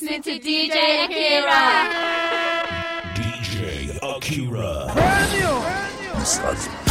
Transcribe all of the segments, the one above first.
listening to DJ Akira. DJ Akira. Brand new. Brand new.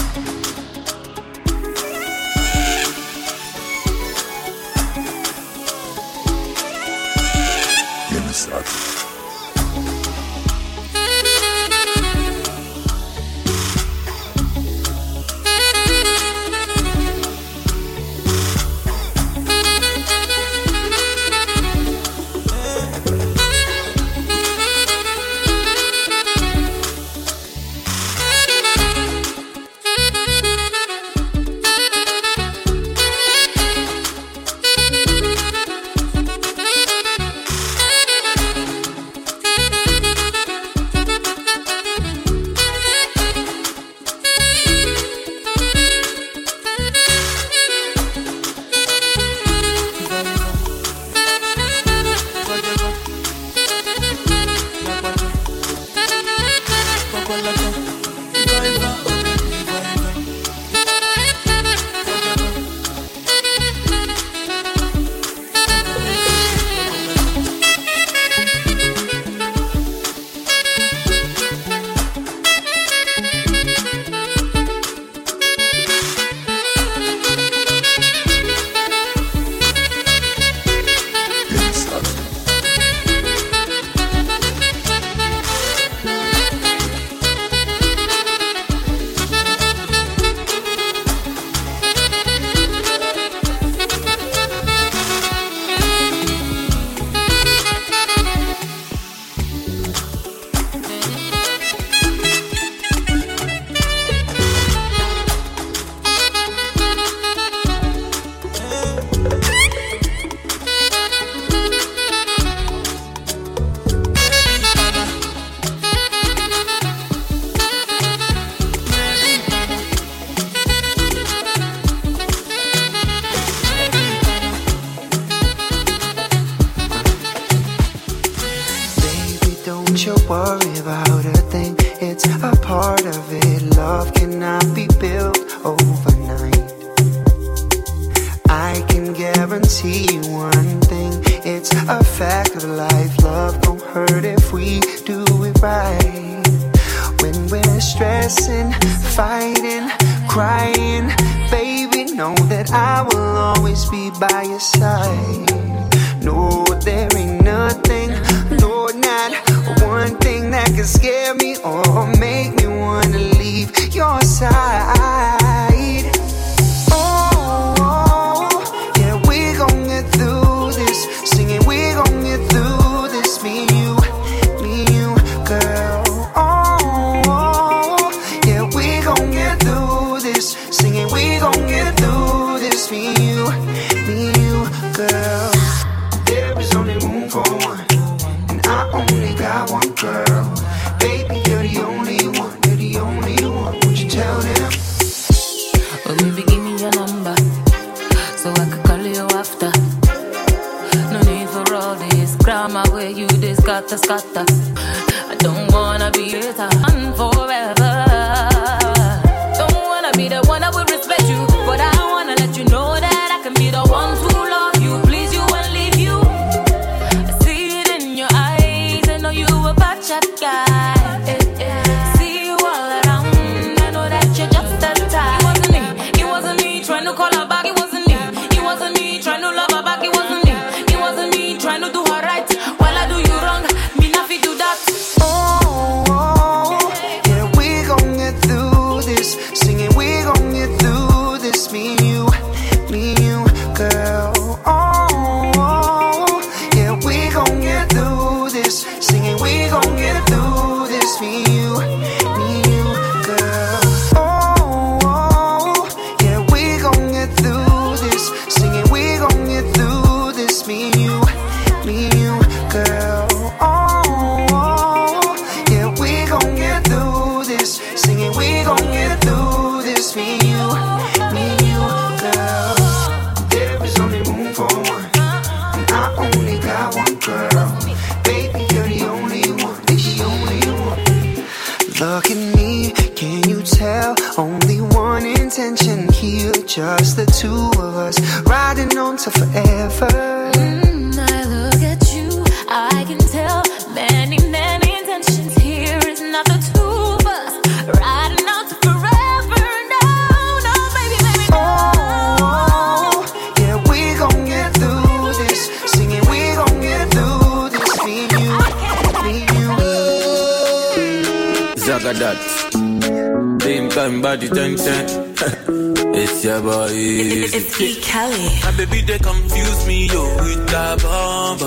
It's, it's E. Kelly. My baby they confuse me yo with that bomb.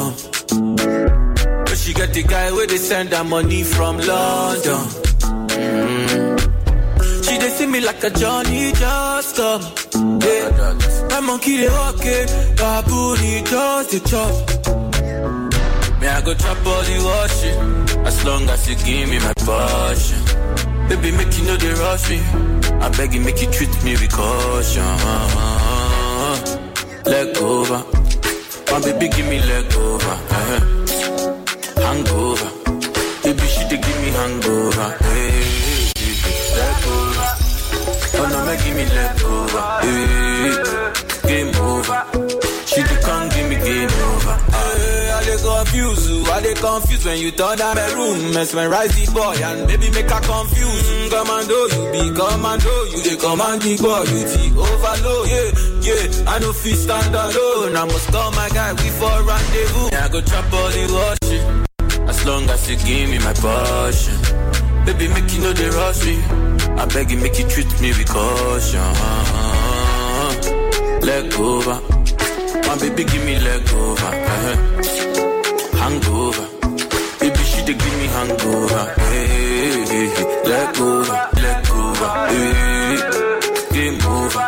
But she got the guy where they send her money from London. Mm. She they see me like a Johnny just come. Yeah. My monkey they walk it, baboon he just the chop. Me I go chop all the washing, as long as you give me my passion. Baby make you know they rush me, I beg you make you treat me with caution. Leg over, my baby give me leg over, uh-huh. hangover. Baby she dey give me hangover. Hey, hey, hey, leg over. Oh no, make give me leg over. Hey, game over. She dey come give me game over. Confuse you, I dey confuse when you turn down my room, mesmerize the boy and baby make her confuse. Mm, commando, you be commando, you dey command the boy, you the overload. Yeah, yeah, I no fit stand alone. I must call my guy, we for rendezvous. Yeah, I go chop all the washing, as long as you give me my passion. Baby, make you know they rush me. I beg you, make you treat me with caution. Leg over. My baby, give me leg over. uh-huh. Hangover. Baby, she dey give me hangover. Hey, hey, hey, leg over. Hey, hey, hey. game over.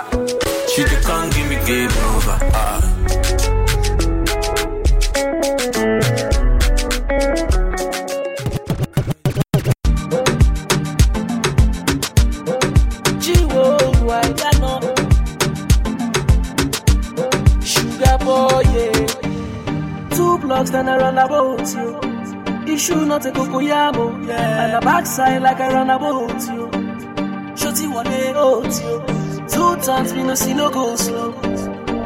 She dey come give me game over. Ah. Then I run about you. Issue not a cocoyamo, oh, yeah. And a backside like I run about you. Shorty one day out you. Two times me no see no go slow.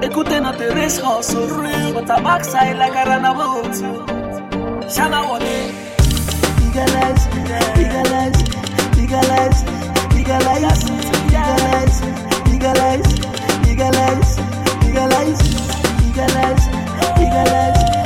Ekute not a race horse, so real. But a backside like I run about you. Shana one day. Legalize, legalize, legalize, legalize, legalize, legalize, legalize, legalize, legalize, legalize,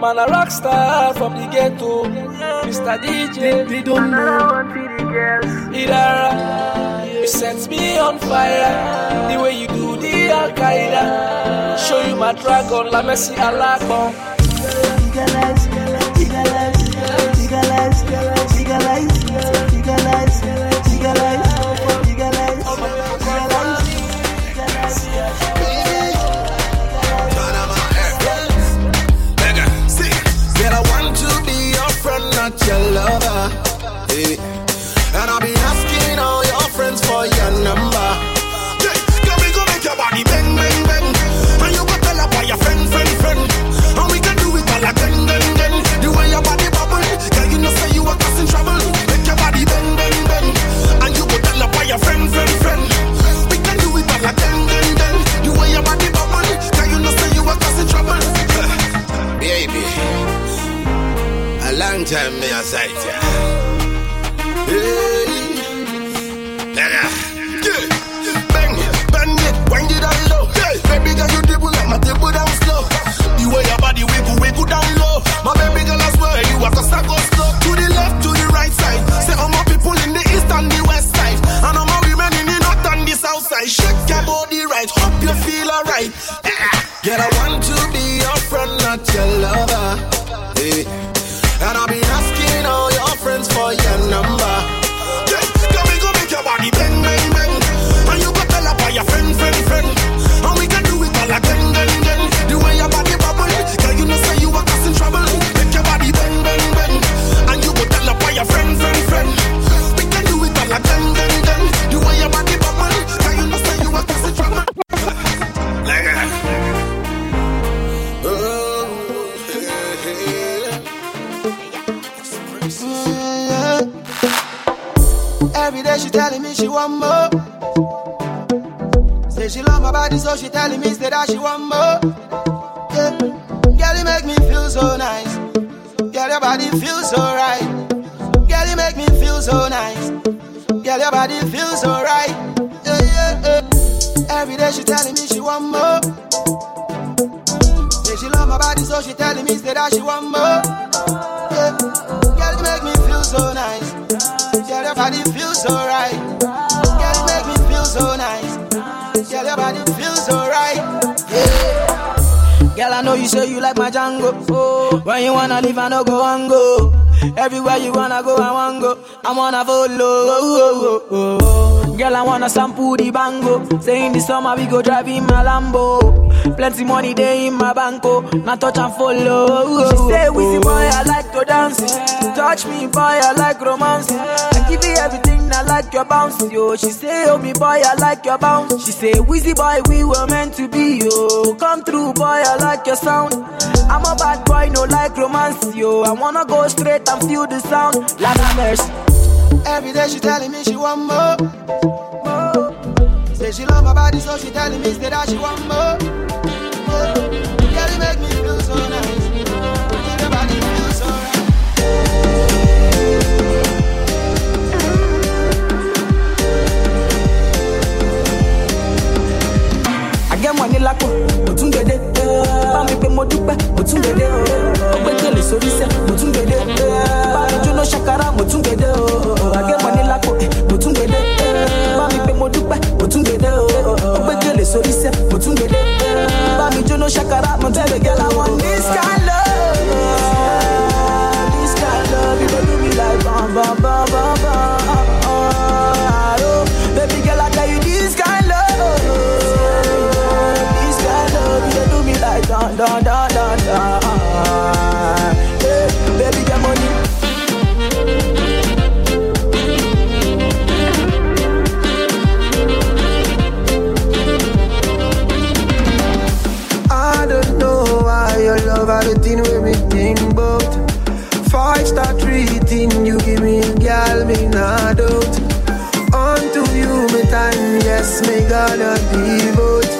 Man a rock star from the ghetto. Mr. DJ, they don't know. Idara, you set me on fire. The way you do the Al Qaeda. Show you my dragon, la Messi Alakon. Legalize, time me a sight ya. Hey. Yeah. Bang, bang it, wind it low. Baby girl, you dribble my table down slow. The way your body wiggle, wiggle down low. My baby girl, I swear you go slow. To the left, to the right side. Say all my people in the east and the west side. And all my women in the north and the south side. Shake your body right, hope you feel alright. Girl, I want to be your friend, not your lover. When you wanna leave, I no go and go. Everywhere you wanna go, I wanna go. I wanna follow. Girl, I wanna sample the bango. Say in the summer we go drive in my Lambo. Plenty money there in my banco. Now touch and follow. She say, Wizzy boy, I like to dance. Touch me, boy, I like romance. I give you everything, I like your bounce, yo. She say, oh me boy, I like your bounce. She say, Wizzy boy, we were meant to be, yo. Come through, boy, I like your sound. I'm a bad boy, no like romance, yo. I wanna go straight and feel the sound. Like a mercy. Every day she telling me she want more. more. Say she love my body, so she telling me that she want more. more. Money like mo tún gbèdé eh. bá mi pé mo dúpẹ́ mo tún gbèdé ó gbé gèlè sórí sẹ́ mo tún gbèdé eh. bá mi jóná ṣàkárà mo tún get money like tún gbèdé eh. bá mi pé mo dúpẹ́ mo tún gbèdé ó gbé gèlè sórí sẹ́ gbèdé bá mi jóná ṣàkárà mo tún gbèdé. Yes, me gonna devote.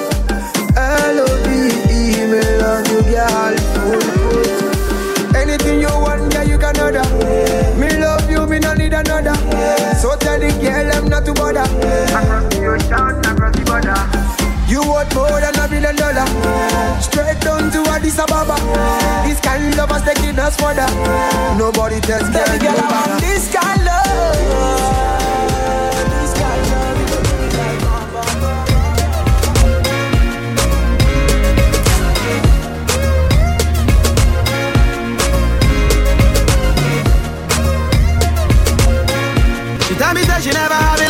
L-O-V-E, me love you, girl, full. Anything you want, yeah, you can order. Me love you, me no need another. So tell the girl I'm not to bother. Across the ocean, across the border. You want more than a billion dollar. Straight down to Addis Ababa. This kind of love is taking us further. Nobody tells girl Baby girl, no I want this kind love. She never have it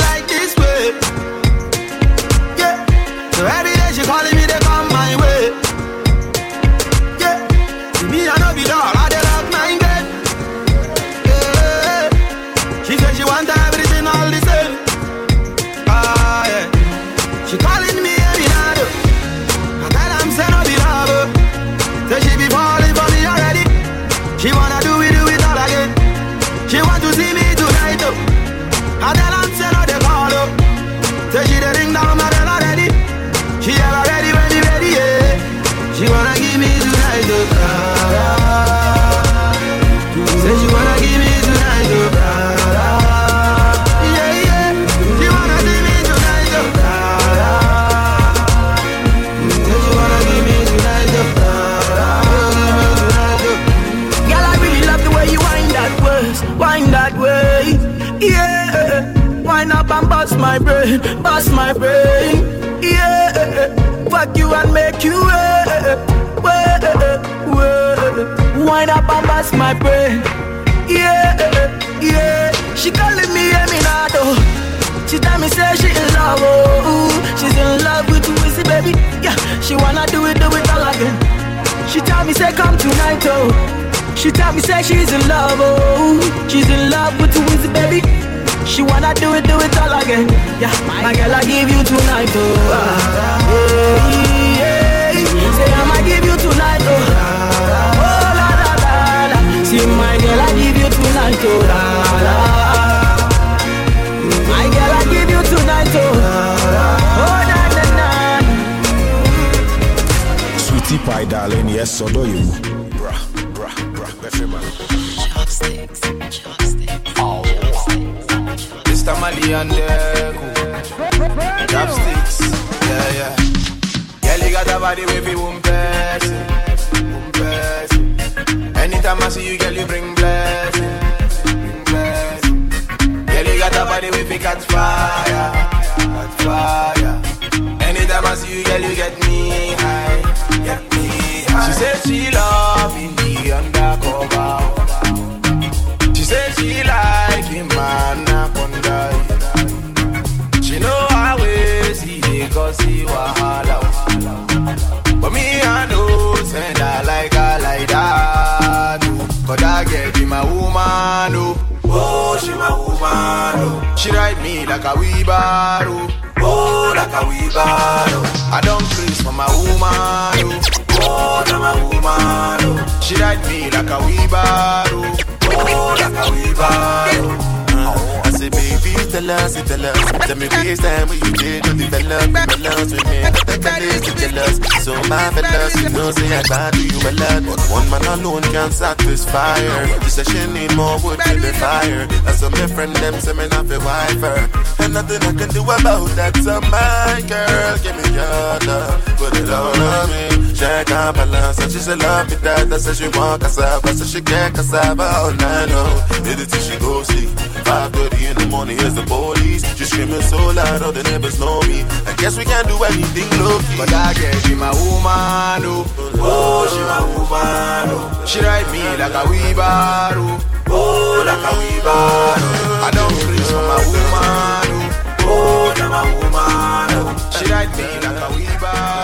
Say she need more wood to the fire. That's what my friend them say me not be wife her. And nothing I can do about that. So my girl, give me your love, put it all on me. Check out balance, and she say love me that. That's what she want cassava, I she get cassava. All nah no, did it till she go see. 5:30 in the morning, here's the police. She screaming so loud, all the neighbors know me. I guess we can't do anything, low key. But I can't be my woman, no. Oh, she my woman. She ride me like a wheelbarrow. Oh, like a wheelbarrow. I don't praise for my woman. Oh, oh I'm a woman. Oh. She ride me like a wheelbarrow.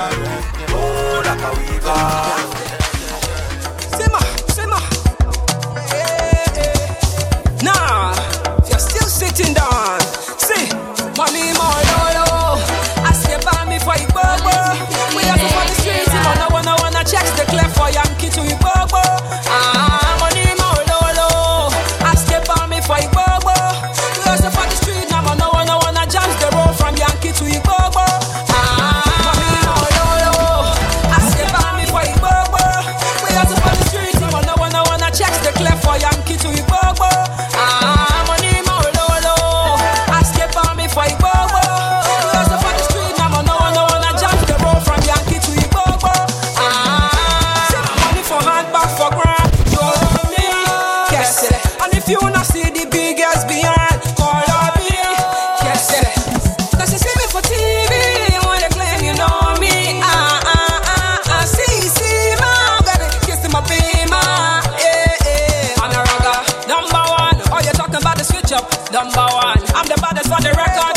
for the record.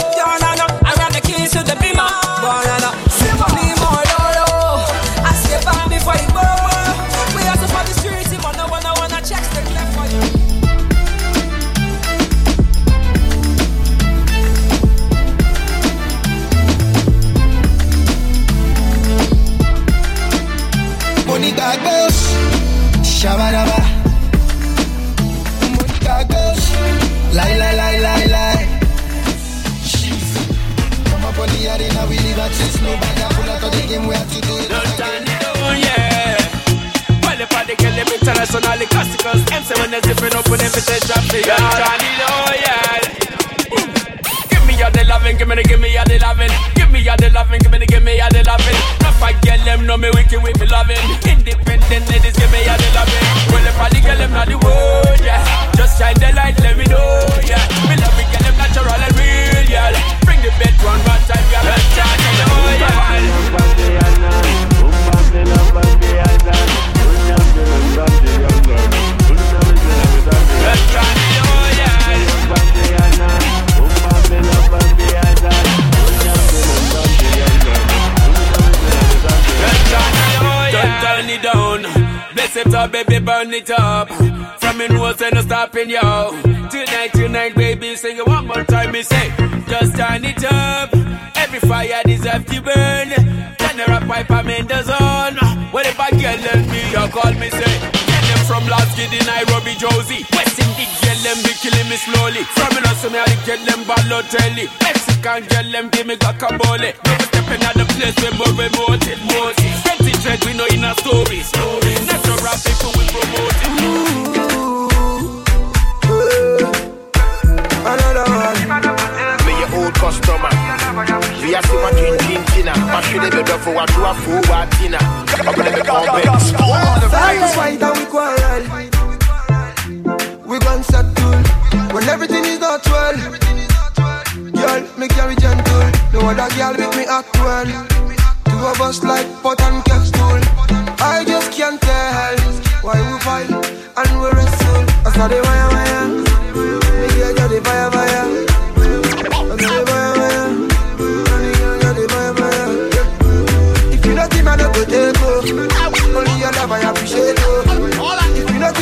Cause M7 is zipping up with invitation shop to y'all Johnny Loyal Give me all the loving, give me the, give me all the loving. Give me all the loving, give me the, give me all the loving. Not fight, girl, them know me wicked with me loving. it up. From me nose and no stopping yo. Tonight, tonight, baby, sing it one more time. Me say, just turn it up. Every fire deserves to burn. Turn the rock pipe, I'm in the zone. Whatever girl left me, you call me say from last kid in Nairobi, Josie. West Indies girl, them be killing me slowly. From in us, me I get them balotelli. Mexican get them give me guacamole. Never stepping out the place where more remoted motive. Twenty dread, we know in our stories. Natural people we promote it. Ooh, another one. Me your old customer. We are still watching Tintina. I should have been for what you are for, what Tina. I'm gonna be convinced. Silence white and we gon' settle when everything is not well. Girl, me carry gentle. No other girl with me act well. Two of us like pot and cake. I just can't tell why we fight and we wrestle. I saw the wire wire. Me got the fire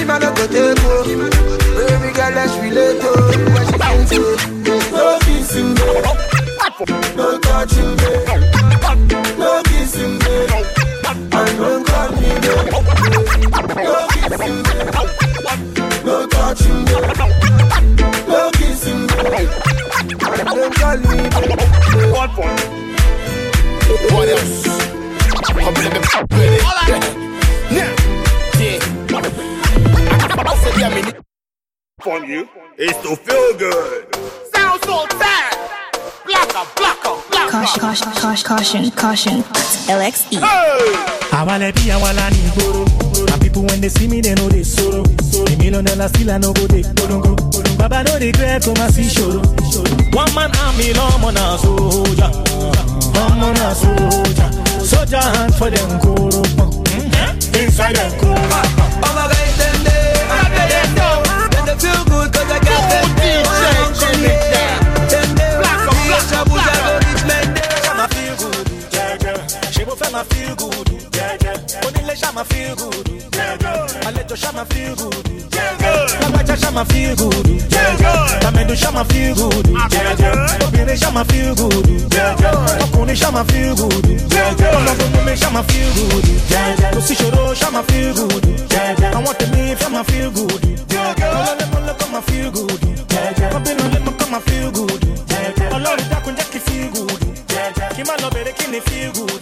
Don't go take. Baby girl, let's relate oh. No kissing me, no touching me, no kissing me, and don't call me baby. No kissing me, no touching me, no kissing me, don't call me. What else? I'm on you is to feel good. Sound so bad. Blacker, blacker, blacker. Caution, caution, caution, caution, caution. LXE. Awale be awala ni gboro. And people when they see me, they know they sorrow. The millionaire still I no go they go Baba no regret come and see show. One man army, long on a soldier. Long on a soldier. Soldier hand for them koro. Mm-hmm. Inside them koro. Feel good 'cause I got them there. Come here. Them there. Me, Shabu, Jago, rich men there. Shama feel good, yeah. She ma feel good, ṣama feel good. Àlejò ṣama feel good. Lágbájá ṣama feel good. Tàmẹ̀dù ṣama feel good. Obìnrin ṣama feel good. Ọkùnrin ṣama feel good. Ọlọ́gbọ̀n mi ṣama feel good. Kò sí ṣòro ṣama feel good. Àwọn tèmi fẹ́ ma feel good. Ọlọ́lẹ́mọ́lẹ́ kọ́ ma feel good. Kọ́bínú lẹ́mọ́ kọ́ ma feel good. Ọlọ́run dákun jẹ́ kí feel good. Kí má lọ bèrè kí ni feel good,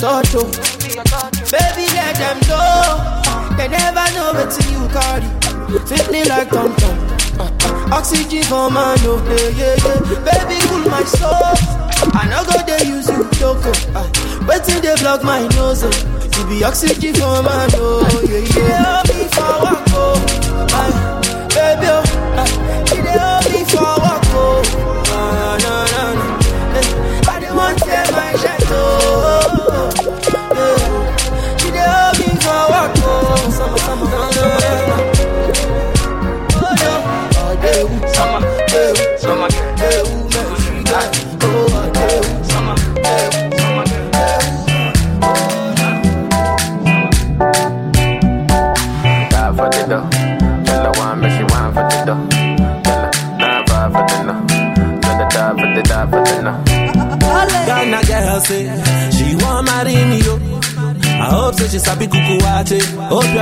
your touch. Baby, let them know. They never know what you carry. Fit me like Tom Tom. Oxygen for man, oh, yeah, yeah, yeah. Baby, cool my soul. I no go they use you, Joko. Uh, waiting they block my nose. Oh. Be oxygen for man, oh, yeah, yeah. They hold me for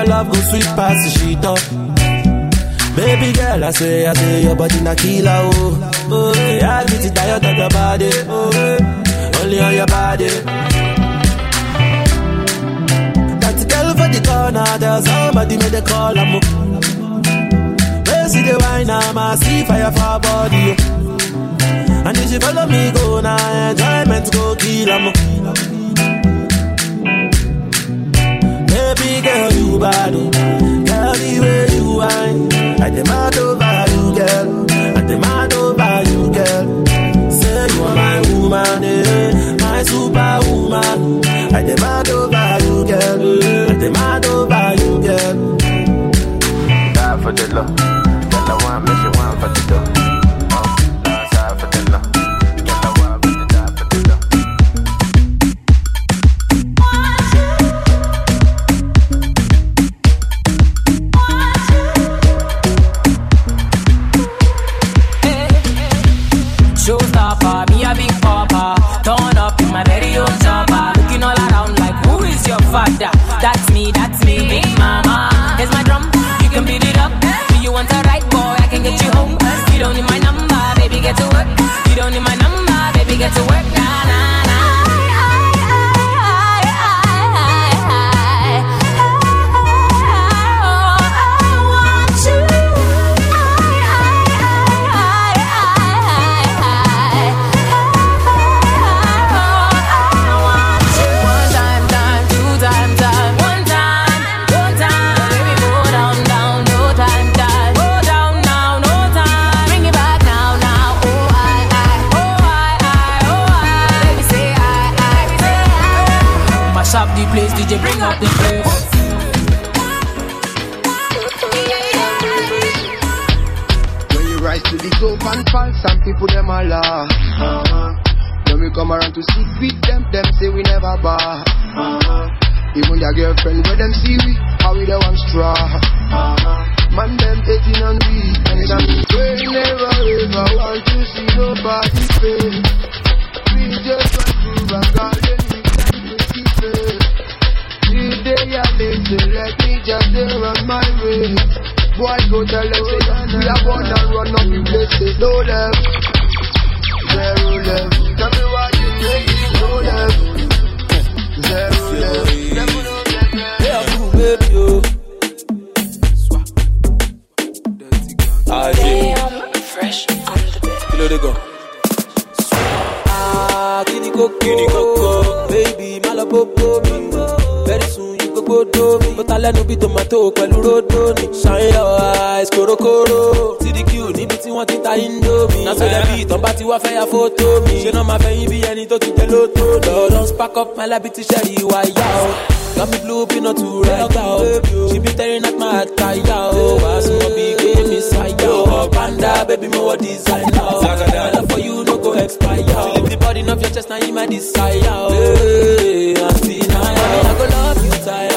your love go sweet past the shit up. Oh. Baby girl, I say, I say your body na killer oh. Oh, yeah, I get tired of your body. Oh, only on your body. That girl for the corner, there's somebody made a call. I'm Where see the wine, I'm a see fire for body. oh. And if she follow me, go now, enjoyment go kill 'em. Baby girl, you bad, oh. girl, the way you whine. I demand over you, girl. I demand over you, girl. Say you are my woman, eh, my superwoman. I demand over you, girl. I demand over you, girl. Die for the love. Girl, I want me, she want for the dough. DJ, bring up the place. When you rise to the top and fall, some people them a laugh. Uh-huh. When we come around to sit with them, them say we never bar. Uh-huh. Even your girlfriend, where them see we, how we the one straw. Uh-huh. Man, them hating on we, and it's on we never ever want to see nobody fail. We just want to rock all it. Today I late, so let me just stay on my way. Boy, go tell them, say, we are gonna run up the place, say, no love, zero love. Tell me why you take it, no love, zero love. Never know that, Yeah, boo, baby, oh. Ah, Fresh on the bed. Kilo de go. Ah, kini koko, kini koko, baby, malo popo mi. Very soon you go go do me. But I let no be tomato pẹ̀lú rodo ni. Shine your eyes, korokoro. TDQ níbi tí wọ́n ti ta indomie. So dem bí ìtàn bá ti wá fẹ́ ya fótó mi. Ṣé náà máa fẹ́yìn bí ẹni tó ti tẹ lótó? Lọ́dọ̀ spark up my life ti ṣẹ́rí ìwà ìyá o. Got me blue bí náà tù rẹ̀ gbà o. She be tearing at my attire o. Wàá súnmọ́ bí gbé mi sáyà o. Panda baby mo wọ designer o. My love for you no go expire o. Leave the body off your chest na you my desire o. Hey. I go love you tire.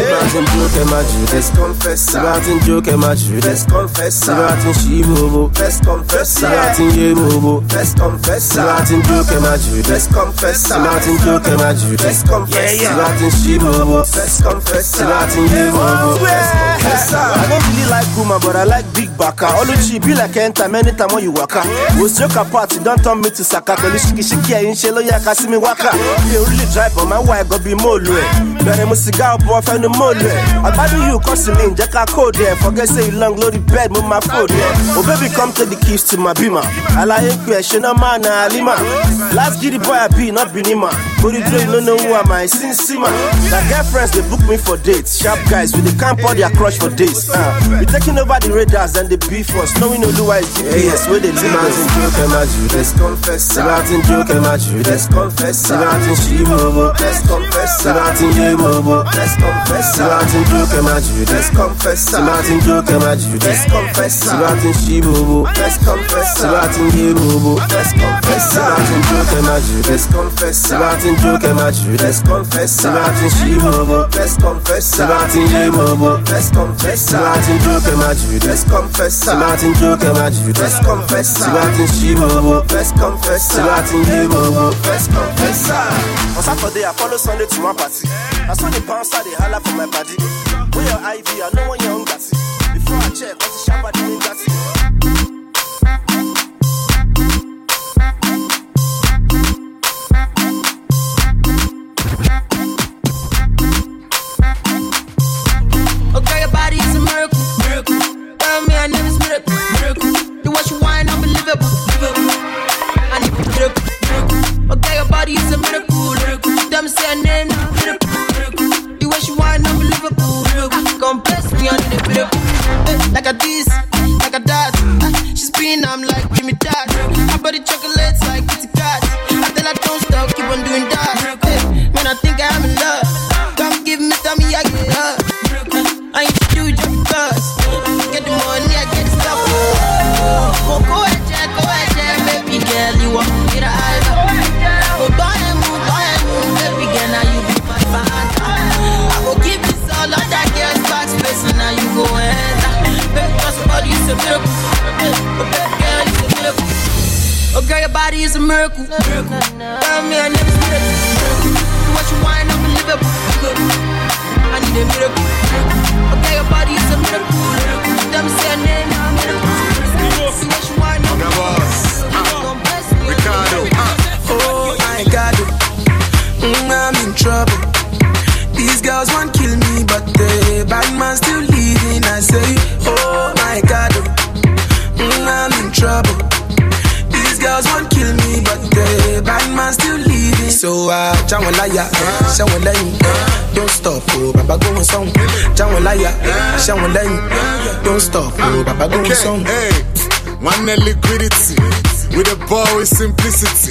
Tire. Martin joke ma Judas confessa Martin joke ma Judas confessa Martin shibobo First confessa Martin yemobo First confessa Martin joke ma Judas confessa Martin joke ma Judas confessa Martin shibobo First confessa Martin yemobo First confessa I don't really like woman, but I like big baka. Oluchi be like anytime, anytime when you waka. Was joke apart, you don't turn me to saka. Pẹ̀lú ṣìkì ṣìkì ẹ̀yin ṣe ló yẹ ká sí mi wákà. Mi ò really drive, but my wife go be mòlù ẹ̀. Bẹ̀rẹ̀ mu sìgá ọ̀bọ̀ fẹ́nu mòlù ẹ̀. Àgbádùn yìí kọ́ sí mi, ǹjẹ́ ká kóòdù ẹ̀. Forget say you long lórí bed, mo máa fòdù ẹ̀. Oh baby come take the keys to my beamer. Àlàyé pé ẹ̀ ṣe náà máa na Alima. Last giddy boy I be, not be Binima. Body draw, you no know who am I, sin sima. Na girlfriends dey book me for dates. Sharp guys, we dey camp all their crush for days. Uh, we taking over the radars and the beef us, knowing Oluwa is GPS where they lead Martin us. joke ma Judas confessa Martin joke ma Judas confessa Martin shibobo First confessa Martin yemobo First confessa Martin joke ma Judas confessa Martin joke ma Judas confessa Martin shibobo First confessa Martin yemobo First confessa Martin joke ma Judas confessa Martin ti ń jó kẹ́ máa jù let's confess. tí bá ti ń ṣí bobo let's confess. tí bá ti ń yé bobo let's confess. tí bá ti ń jó kẹ́ máa jù let's confess. tí bá ti ń jó kẹ́ máa jù let's confess. tí bá ti bobo let's confess. tí bá ti bobo let's confess. On Saturday, I follow Sunday to one party. I saw the bounce, I dey holla for my body. Where your IV, I know when you're gassy. Before I check, what's the sharp your body is a I name Eh, Like a this, like a that. Ah, She spin, I'm like, give me that. My body chocolates like Kitty miracle. Oh, girl, miracle. Your body is a miracle. Tell me I never see it. What you want, unbelievable. I need a miracle. Okay, your body is a miracle. Them say her name, uh, Jawan liar, Shawan lane, don't stop, Baba go on song. Jawan liar, Shawan lane, don't stop, go on song. Hey, one liquidity. With a ball with simplicity.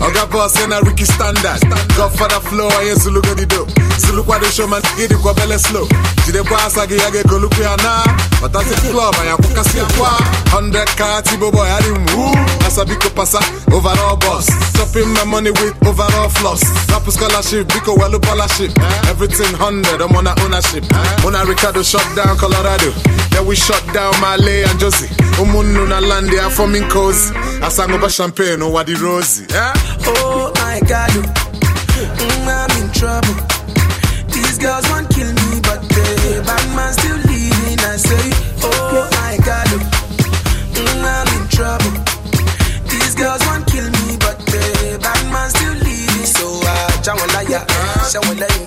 Oga boss and a Ricky standard. Godfather flow, I ain't Zulu go the dope. Zulu kwa the show man, get the kwabele slow. Jide boss agi age go look ya na. But as a club, I am kukasi kwa. 100 car, Tibo boy, I didn't woo. As a biko pasa, overall boss. Stopping my money with overall floss. Rap scholarship, biko welu scholarship. Everything 100, I'm on a ownership. Mona Ricardo shut down Colorado. Then we shut down Malay and Josie. Umunu na land, they are forming cozy. I sang over champagne over the rosy. Yeah? Oh my God, mm, I'm in trouble. These girls want kill me, but the bad man still leading. I say, Oh my God, mm, I'm in trouble. These girls want kill me, but the bad man still leading. So uh, Jawan liar, Shawan lane,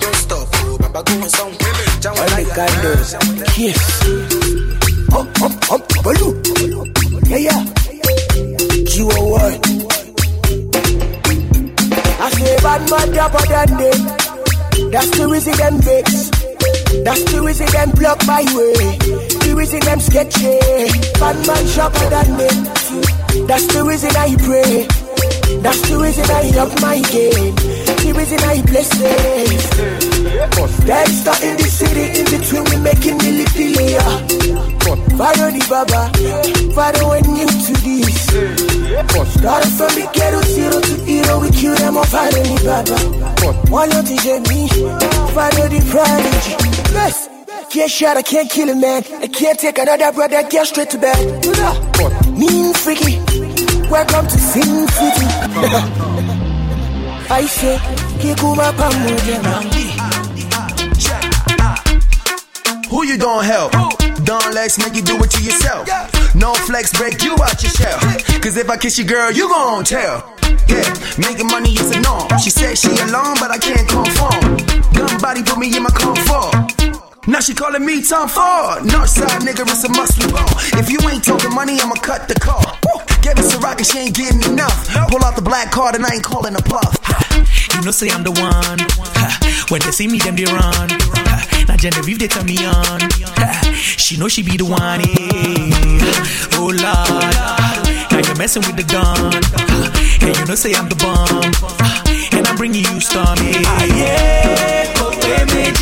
don't stop, oh Baba go on song. Jawan liar, Yes. Up, up, up, baloo. Yeah, yeah. G-O-Y. I say bad man dapper than them. That's the reason them vex. That's the reason them block my way. The reason them sketchy. Bad man sharper than them. That's the reason I pray. That's the reason I up my game. The reason I bless it. Gangsta in the city, in between we making million. Follow the baba, follow when new to this. Started from the ghetto, zero to hero, we kill them all, follow the baba. One of the me, follow the prodigy. Yes, can't shot, I can't kill a man. I can't take another brother, get straight to bed. Mean freaky, welcome to Sin City. I say, kikuma pamoja Who you gonna help? Don Lex make you do it to yourself. No flex break you out your shell. Cause if I kiss your girl, you gon' tell. Yeah, making money is a norm. She said she alone, but I can't conform. Gun body put me in my comfort. Now she calling me Tom Ford. Northside nigga, it's a must we ball. If you ain't talking money, I'ma cut the call. Woo! Gave us a rocket, she ain't getting enough. Pull out the black card and I ain't calling a bluff. You know, say I'm the one. Ha. When they see me, them they run. Ha. Now Genevieve, they turn me on. Ha. She know she be the one. eh. Oh Lord, now you're messing with the gun. Ha. And you know, say I'm the bomb. Ha. And I'm bringing you storm. Ah, yeah, oh, baby.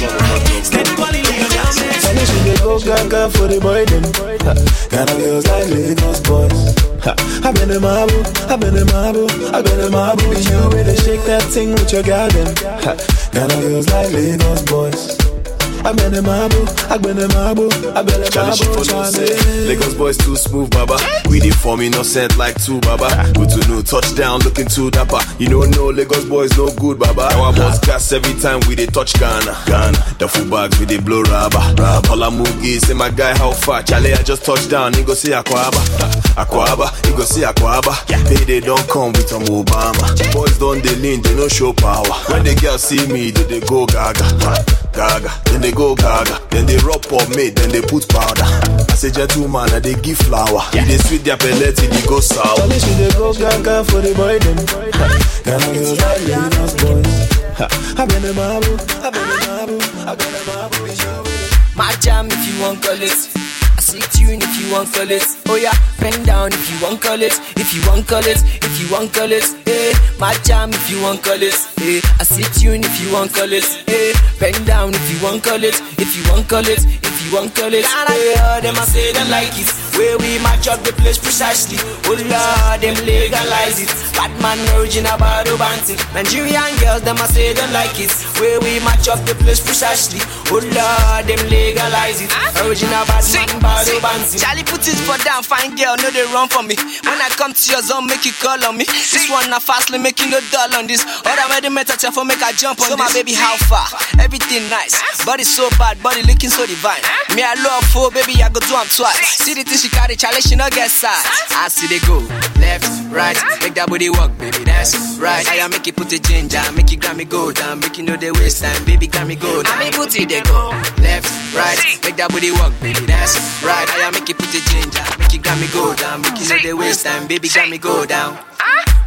Steady balling a And she dey go gaga for the boy them. Ghana girls like Lagos boys. I been in Mabu, I been in Mabu, I been in. Be you to shake that thing with your gal them. Ha, Ghana girls like Lagos boys. I been in Mabu, I been in Mabu, I been Charlie, she Mabu, follow say Charlie. Lagos boys too smooth, baba. We did for me, innocent like two, baba. Good to know, touchdown, looking too dapper. You know, no Lagos boys no good, baba. Our boss gas every time we dey touch Ghana. Ghana, the full bags we dey blow rubber. All I Mugi say my guy how far? Charlie, I just touched down. He go see Aquaba, Aquaba. He go see Aquaba. Payday don't come with some Obama. Boys don't they lean, they no show power. When the girls see me, they, they go gaga. Gaga, then they go gaga, then they rub for me, then they put powder. As a gentleman, I they give flour. Yeah. They sweet their pellet till they go sour. Charlie, she dey go gaga for the boy them. Ha, Ghana girls like Lagos boys. I been in Mabu, I been in Mabu, I been in Mabu. Be you way to My jam if you want call it. I see tune if you want call it. Oh yeah, bend down if you want call it. If you want call it, if you want call it. Eh, my jam if you want call it. Eh, I see tune if you want call it. Eh, bend down if you want call it. If you want call it, if you want call it. Eh, them I say them like it. Where we match up the place precisely. Oh Lord, them legalize it. Bad man original about banting. Nigerian girls, them I say them like it. Where we match up the place precisely. Oh Lord, them legalize it. Original bad man about banting. Charlie put his foot down, fine girl, no they run for me. When I come to your zone, make you call on me. This one na fastly making no dull on this. Other way the meta for make I jump on my baby, how far? Everything nice, body so bad, body looking so divine. Me I love for baby, I go do am twice. See the thing she carry, Charlie she no get size. I see they go left, right, make that body walk, baby. That's right. I make it put the ginger, make it me go down, make you know the waste time, baby, me go down. I make booty they go left, right, make that body walk, baby. That's right. I make it put the ginger, make it me go down, make you know the waste time, baby, me go down.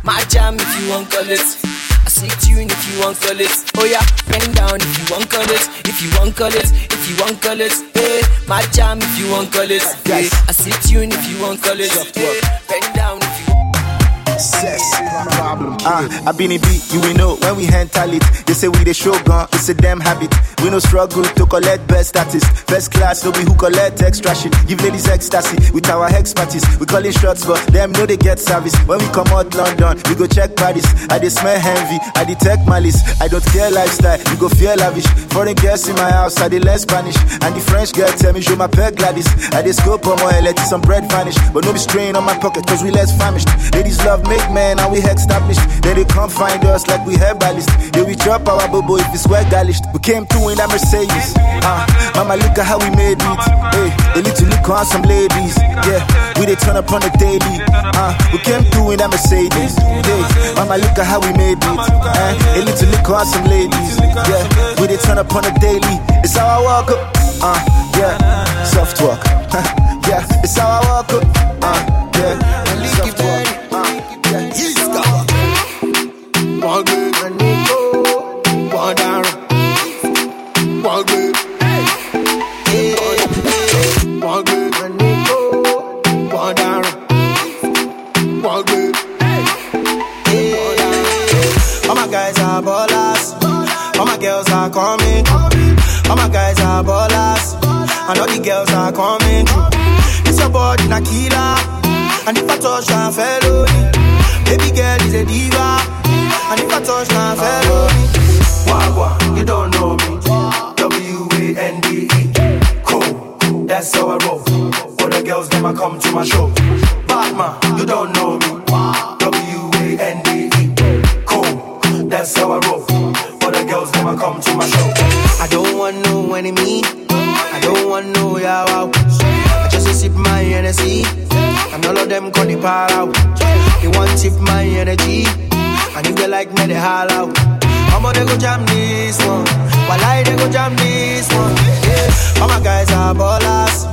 My jam if you want call it. I see tune if you want call it. Oh yeah, bend down if you want call it. If you want call it, if you want call it. Hey, my jam if you want call it. Hey, I see tune if you want call it. Hey, bend down Sex problem. Ah, I been a beat, you will know when we handle it. They say we the show gun, it's a damn habit. We no struggle to collect best status. Best class, no be who collect extra shit. Give ladies ecstasy with our expertise. We call it shots, but them know they get service. When we come out London, we go check Paris. I dey smell envy, I detect malice. I don't care lifestyle, you go feel lavish. Foreign girls in my house, I dey learn Spanish. And the French girl tell me, show my peg Gladys. I dey scope on my let some bread vanish. But no be strain on my pocket, cause we less famished. Ladies love make man, and we established. Then they come find us like we herbalist. Yeah, we drop our bobo if it's well garnished. We came through in that Mercedes. Uh, mama, look at how we made it. Hey, a little look on some ladies. Yeah, we they turn up on the daily. Uh, we came through in that Mercedes. Hey, mama, look at how we made it. Uh, a little look on some ladies. Yeah, we they turn up on the daily. It's how I walk up. Uh, yeah, soft walk. yeah, it's how I walk up. Uh, girls are coming. All my guys are ballers. And all the girls are coming through. It's your body na killer. And if I touch na felony. Baby girl is a diva. And if I touch na felony. Wagwa, you don't know me. W-A-N-D-E. Cool, that's how I roll. All the girls, them I come to my show. Batman, you don't know me. W-A-N-D-E. Cool, that's how I roll. All the girls, them I come to my show. I don't want no enemy. I don't want no yawa. I just sip my energy. And all of them call the power out. They want tip my energy. And if they like me, they holler out. I'ma they go jam this one. While I they go jam this one. Yeah. All my guys are ballers.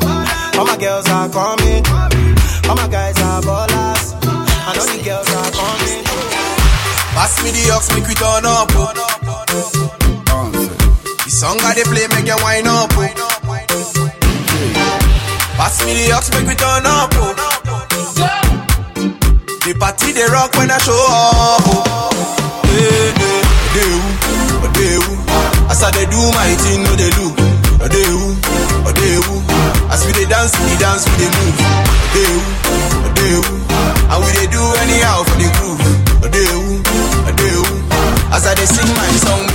All my girls are coming. All my guys are ballers. And all the girls are coming. Pass me the ox, make we turn up. Song I the play make you wind up. Oh. Pass me the ox, make me turn up. Oh. The party they rock when I show up. Oh. Hey, hey. They who, they who. As I they do my thing, no they do. They who, they who. As we they dance, we dance, we they move. Oh, they who, they who. And we they do anyhow for the groove. Oh, they who, they who. As I they sing my song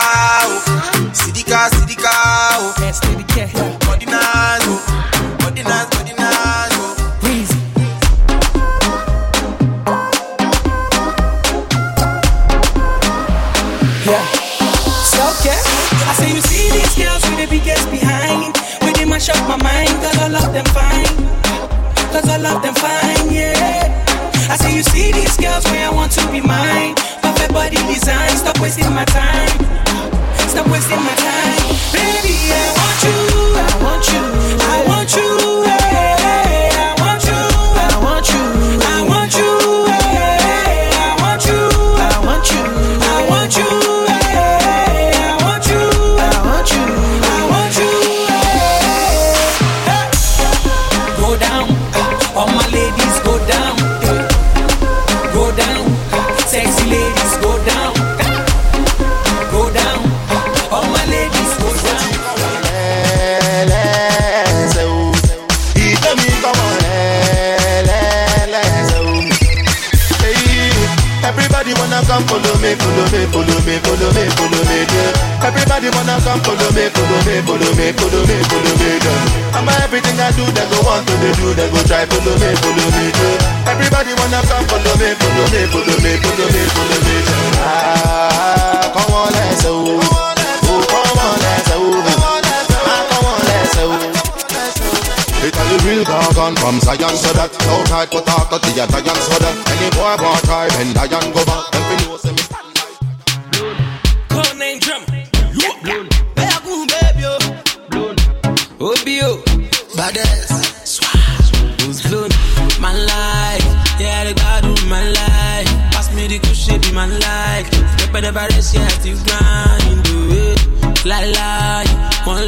oh. Sidika, Sidika, oh. Ordinance, oh. Ordinance, ordinance, oh. Please. Yeah. Self care. I say you see these girls with the biggest behind. with they mash up my mind, cause all of them fine. Cause all of them fine, yeah. I say you see these girls where I want to be mine. Perfect body design, stop wasting my time. Stop wasting my time. Baby, I want you, I want you, follow me, follow me, follow me, follow me, follow me, yeah. I'm everything I do, they go want to they do, they go try follow me, follow me, yeah. Everybody wanna come follow me, follow me, follow me, follow me, follow me, yeah. Ah, come on, let's go. Oh, come on, let's go. Ah, come on, let's go. It a real gargan from science so that No tight but to the giant so that Any boy want try then Diane go back Badass. Who's blown? My life. Yeah, the God of my life. Pass me the cushion, be my life. Step by the virus, yeah, still grind. Do it. Lie, lie.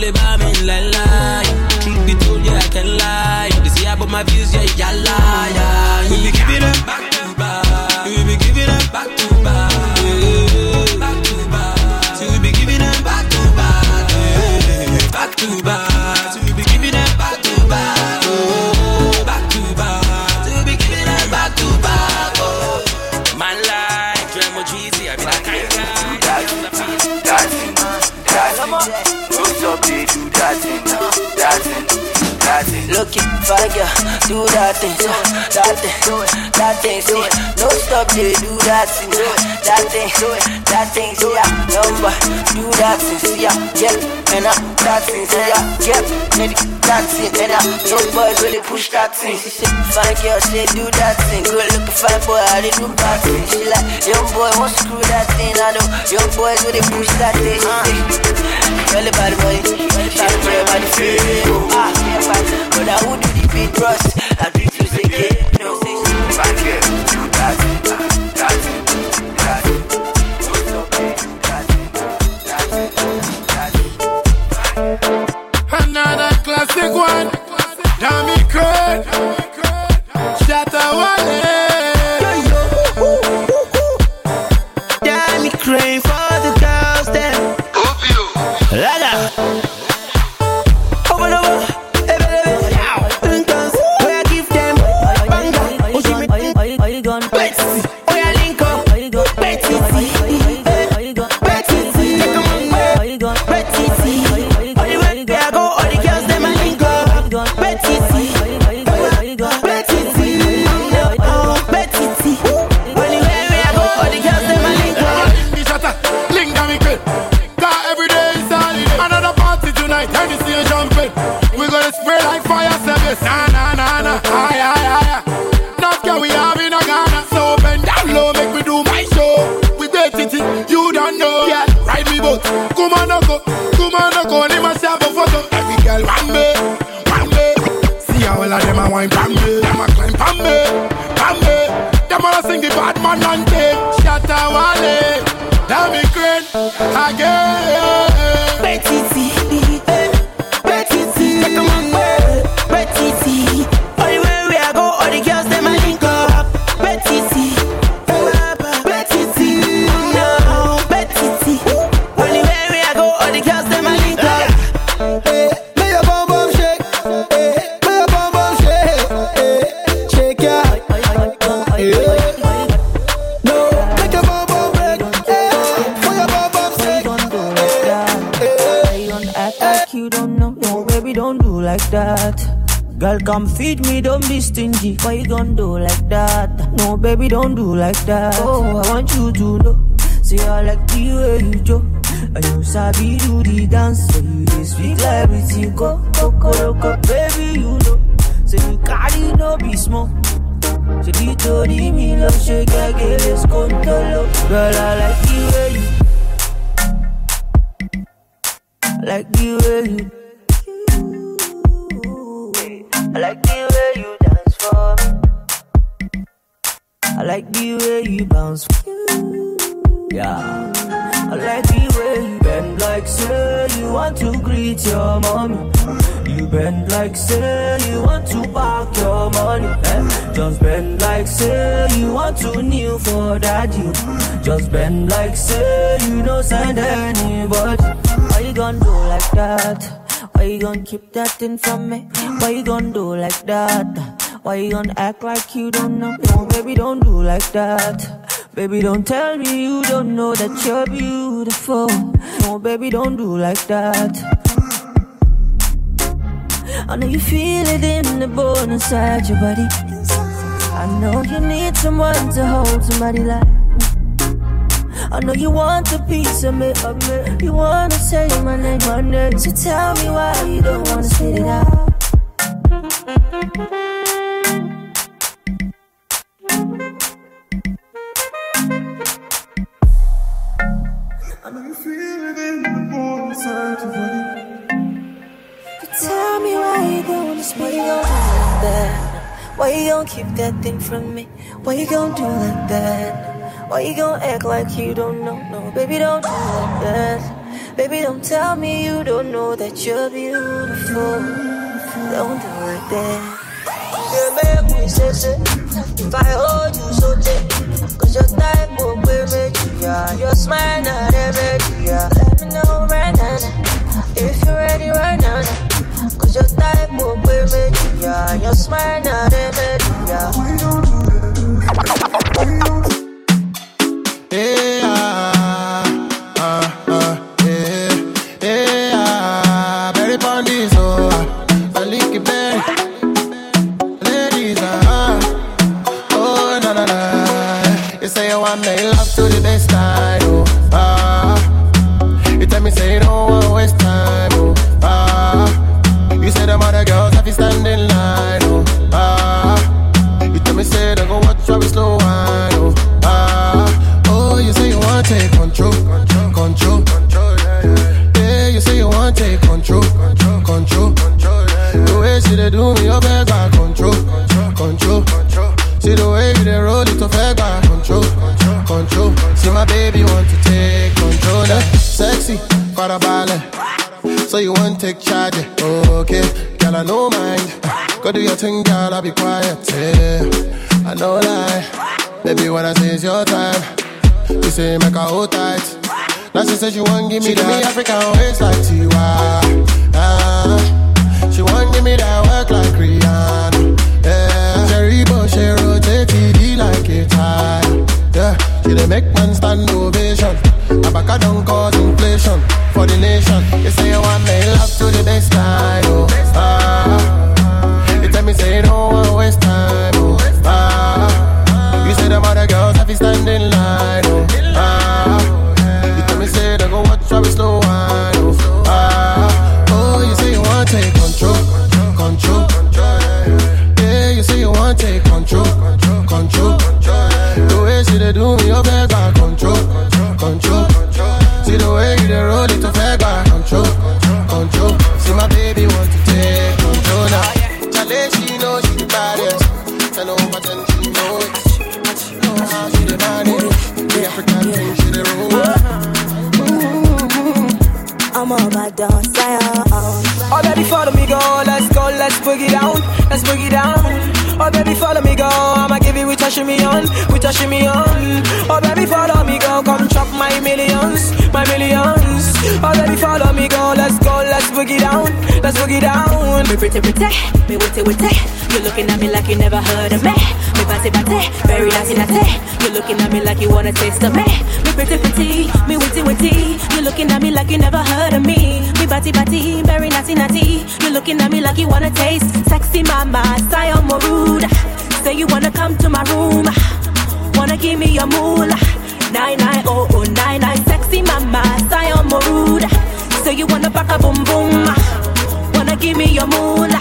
Lay by me, lie, lie. Truth be told, yeah, I can lie. They say about my views, yeah, yeah, lie. Yeah. We be giving them back to back. We be giving them back to back. For ya, do that thing, so, that thing, that thing, see, no stop there, do that thing, so, that thing, that thing, see ya, number, do that thing, see ya, yep, and up, that thing, see ya, yep, and that thing, and up, no boys really push that thing, she said, fine girl, say do that thing, good looking fine boy, I did do that thing, she like, young boy, won't screw that thing, I know, young boys really push that thing, say, really bad money, really bad money, everybody feel, ah, but I would do the beat trust. I do to say no me, don't be stingy. Why you gon' do like that? No, baby, don't do like that. Oh, I want you to know. See, I like the way you do. And you sabi do the dance. So you dey sweet like everything. Go, go, go, go, baby, you know. Say you carry no be small. ṣe nítorí mi lọ ṣe gẹ́gẹ́ lè skóńtóló. Girl, I like the way you. I like the way you. The way you bounce. Yeah. I like the way you bend like say you want to greet your mommy. You bend like say you want to park your money. Eh? Just bend like say you want to kneel for daddy. Just bend like say you don't send anybody. Why you gonna do like that? Why you gonna keep that thing from me? Why you gonna do like that? Why you gonna act like you don't know? No, baby, don't do like that. Baby, don't tell me you don't know that you're beautiful. No, baby, don't do like that. I know you feel it in the bone inside your body. I know you need someone to hold somebody like. I know you want a piece of me, of me. You wanna say my name, my name. So tell me why you don't wanna spit it out. I know you feel it in the bone inside your body. So tell me why you don't wanna spit it out like that. Why you gon' keep that thing from me? Why you gon' do like that? Why you gon' act like you don't know? No, baby, don't do like that. Baby, don't tell me you don't know that you're beautiful. Don't do like that. Yeah, make me say, say, if I hold you so tight, cause your type will be me, yeah. Your smile, not every, yeah. Let me know right now, if you're ready right now, cause your type will be me, yeah. Your smile, not every, yeah. Hey, ah, ah, ah, hey, hey, ah, berry pon this, oh, ah, I lick it berry. Ladies, ah, oh, na na na. You say you want me love to the best she they do me, your beg back control, control. See the way you they roll it to fake back control, control. See my baby want to take control, eh? Sexy, para ballet. So you want take charge, eh? okay? Girl, I know mind. Go do your thing, girl, I'll be quiet. Yeah, I know lie. Baby, when I say it's your time, you say make her hold tight. Now she said she want give me she that. me African waist like Tiwa. Ah, she want give me that work like Rihanna. Yeah, Cherry she rotate TD like a tire. Yeah, she dey make man stand ovation. Abaka don't cause inflation for the nation. You say you want me love to the best time. Oh, ah, you tell me say you don't want waste time. Oh, ah, you say them other girls have to stand in line. Oh, ah, you tell me say they go watch how we slow take control, control. The way she they do me, you beg back control, control. See the way you they roll it to fake back control, control. See my baby want to take control now. Chale, she know she the baddest. Ten over ten, she know it. She know how she the baddest. The African thing, she the mm-hmm. I'm all about down south. Oh baby, follow me, go. Let's go, let's boogie down, let's boogie down. Oh baby, follow me, go. I'ma give you with a shimmy on, with a shimmy on. Oh baby, follow me, go. Come chop my millions, my millions. Oh baby, follow me, go. Let's go, let's boogie down, let's boogie down. Me pretty pretty, me witty witty. You looking at me like you never heard of me. Me batty batty, very nasty nasty. You looking at me like you wanna taste of me. Me pretty pretty, me witty witty. You looking at me like you never heard of me. Me batty batty, very nasty nasty. You looking at me like you wanna taste sexy mama, style more rude. Say you wanna come to my room, wanna give me your moolah. Nine nine oh oh nine nine, sexy mama, style more rude. Say you wanna back a boom boom, wanna give me your moolah.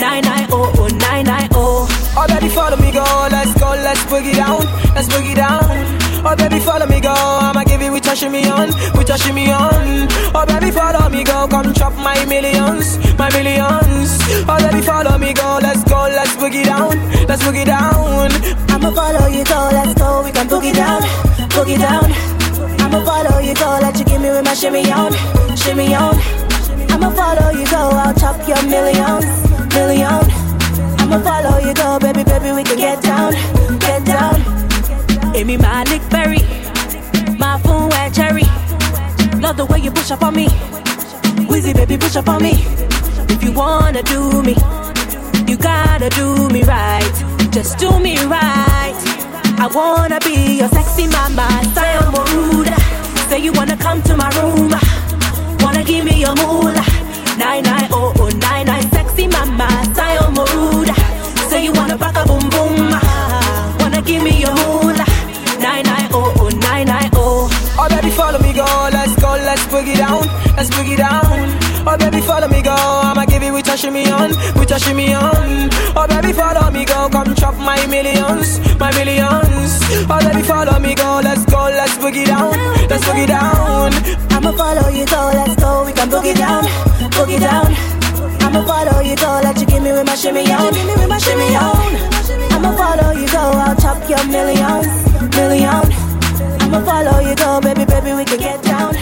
Nine nine oh oh nine nine oh. Baby, follow me, go. Let's go, let's boogie down, let's boogie down. Oh baby, follow me, go. I'ma give you with your shimmy on, with your shimmy on. Oh baby, follow me, go. Come chop my millions, my millions. Oh baby, follow me, go. Let's go, let's boogie down, let's boogie down. I'ma follow you, go, let's go, we can boogie down, boogie down. I'ma follow you, go, let you give me with my shimmy on, shimmy on. I'ma follow you, go, I'll chop your millions, million. I'ma follow you, go, baby, baby, we can get down. Amy Malik Berry, my phone wet cherry. Love the way you push up on me, Wheezy baby, push up on me. If you wanna do me, you gotta do me right. Just do me right. I wanna be your sexy mama, style moruda. Say you wanna come to my room, wanna give me your moolah. Nine nine oh oh nine nine, sexy mama, style moruda. Say you wanna rock a boom boom, wanna give me your Let's boogie down, let's boogie down. Oh baby, follow me, go. I'ma give you with your shimmy on, with your shimmy on. Oh baby, follow me, go. Come chop my millions, my millions. Oh baby, follow me, go. Let's go, let's boogie down, let's boogie down. I'ma follow you, go, let's go, we can boogie down, boogie down. I'ma follow you, go, let you give me with my shimmy on, give me with my shimmy on. I'ma follow you, go, I'll chop your millions, million. I'ma follow you, go, baby, baby, we can get down,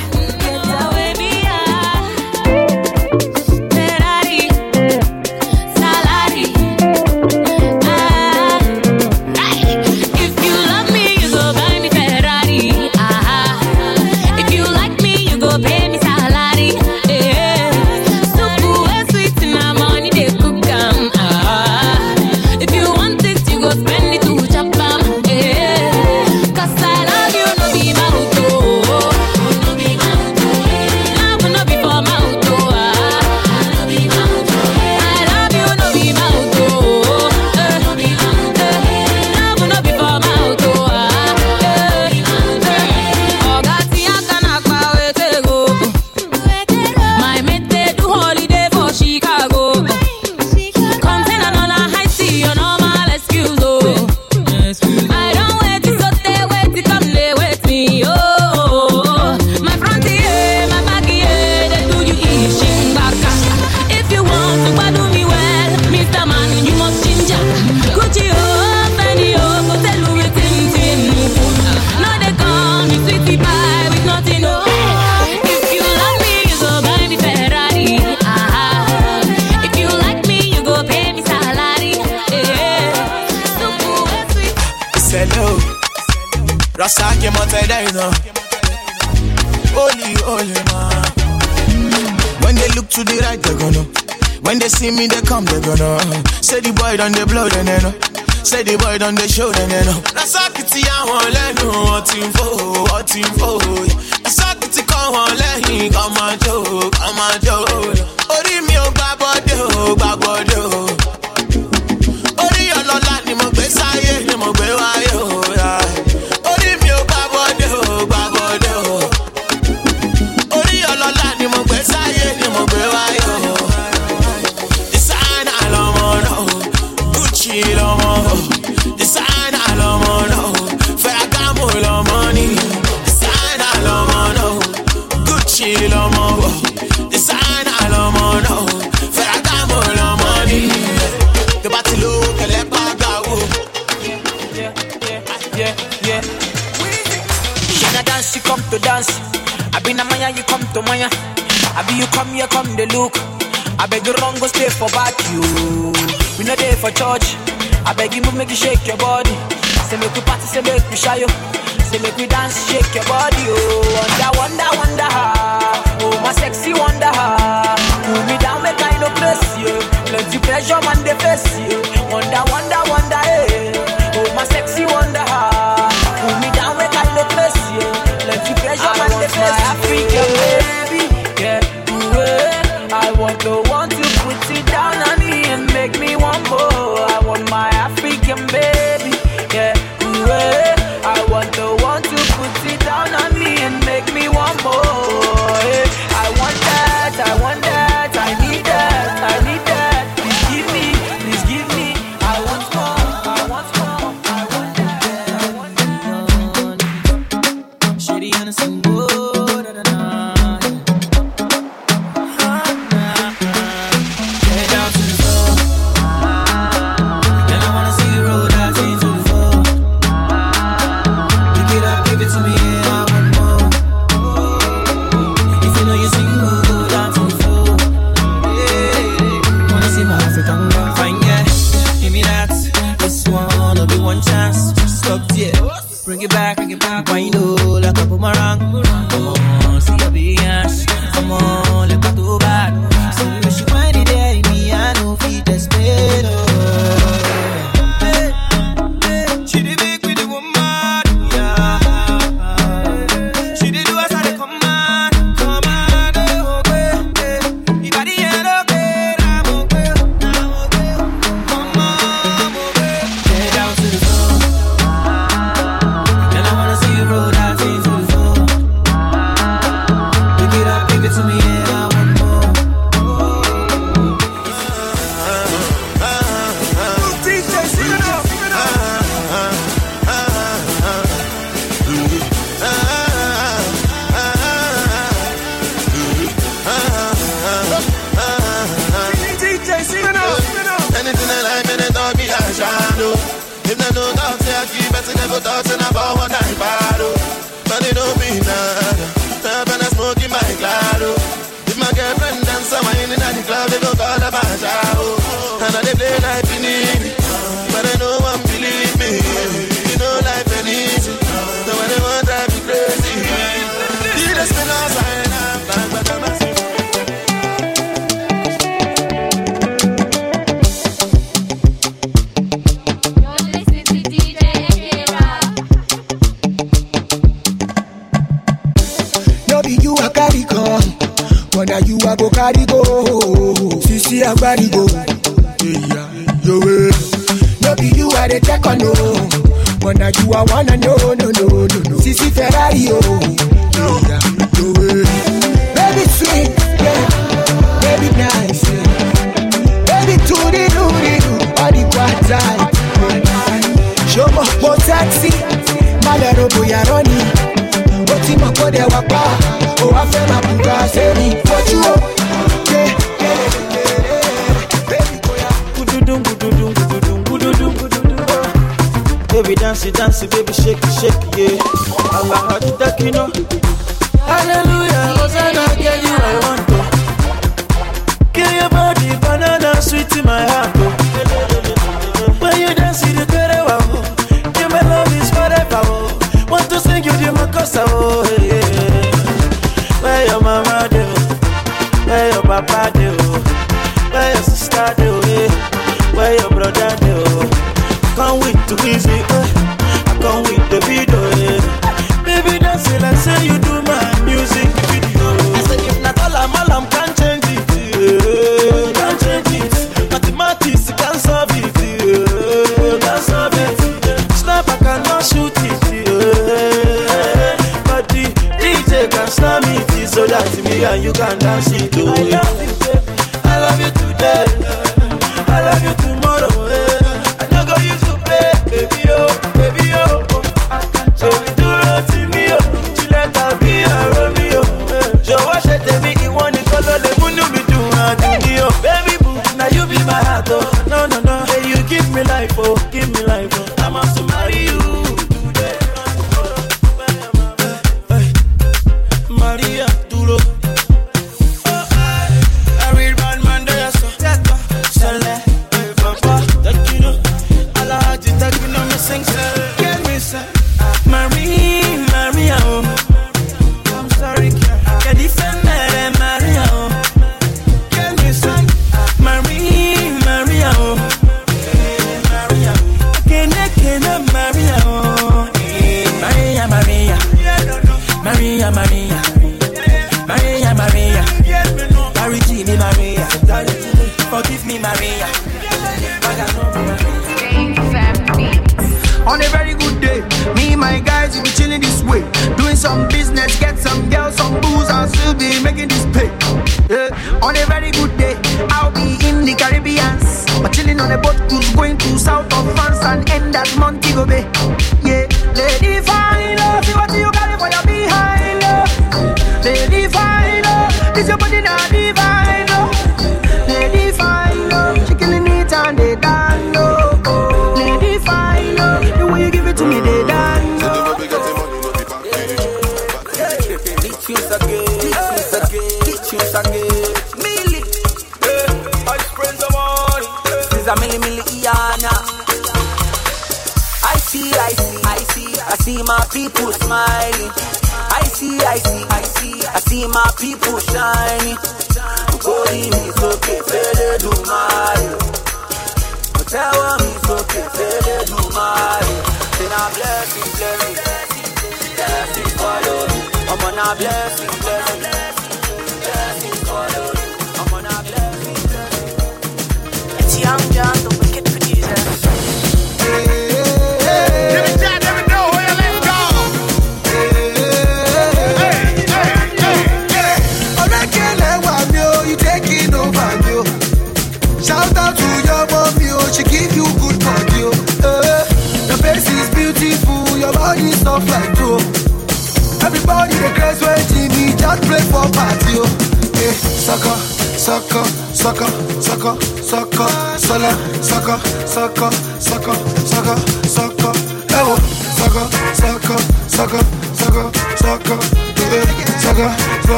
Rasaki Holy, holy man. When they look to the right, they gonna. When they see me, they come, they gonna. Say the boy done the blow, then they know. Say the boy done the show, then they know. Rasaki ti àwọn lẹ́nu ọtí ń fò, ọtí ń fò. Rasaki ti kọ́ wọn lẹ́yìn, kọ́ máa jó, kọ́ máa jó. Orí mi ò gbà bọ́dé o, gbà bọ́dé o. Orí I been a maya, you come to maya. I be you come here, come the look. I beg you wrong, go stay for back you. We not there for church. I beg you move, make you shake your body. Say make we party, say make we shy. Say make we dance, shake your body. Oh, wonder, wonder, wonder. Oh, my sexy wonder. Pull me down, make I no press you. Plenty pressure, man, they face you. Wonder, wonder, wonder. Hey. Oh, my sexy wonder. You.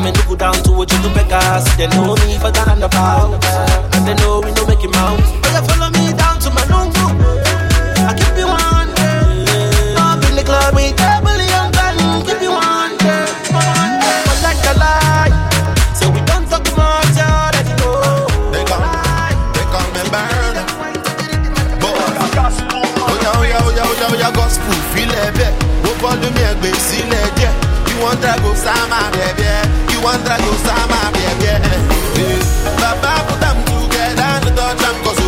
From a nickel down to a to Vegas. They know me for that and about. And they know we know make him out. But you follow me down to my lungu. I keep you on. Up in the club with double young gun. Keep you on. But like a lie. So we don't talk much, you already know. They call, they call me burner. Oya oya oya oya oya gospel filẹ̀ bẹ́ẹ̀. Ó bọ́lú mi ẹgbẹ́ sílẹ̀ díẹ̀. Kí wọ́n drago sáma rẹ̀ bẹ́ẹ̀. Kí wọ́n drago sáma rẹ̀ bẹ́ẹ̀. Bàbá put am together no touch am cause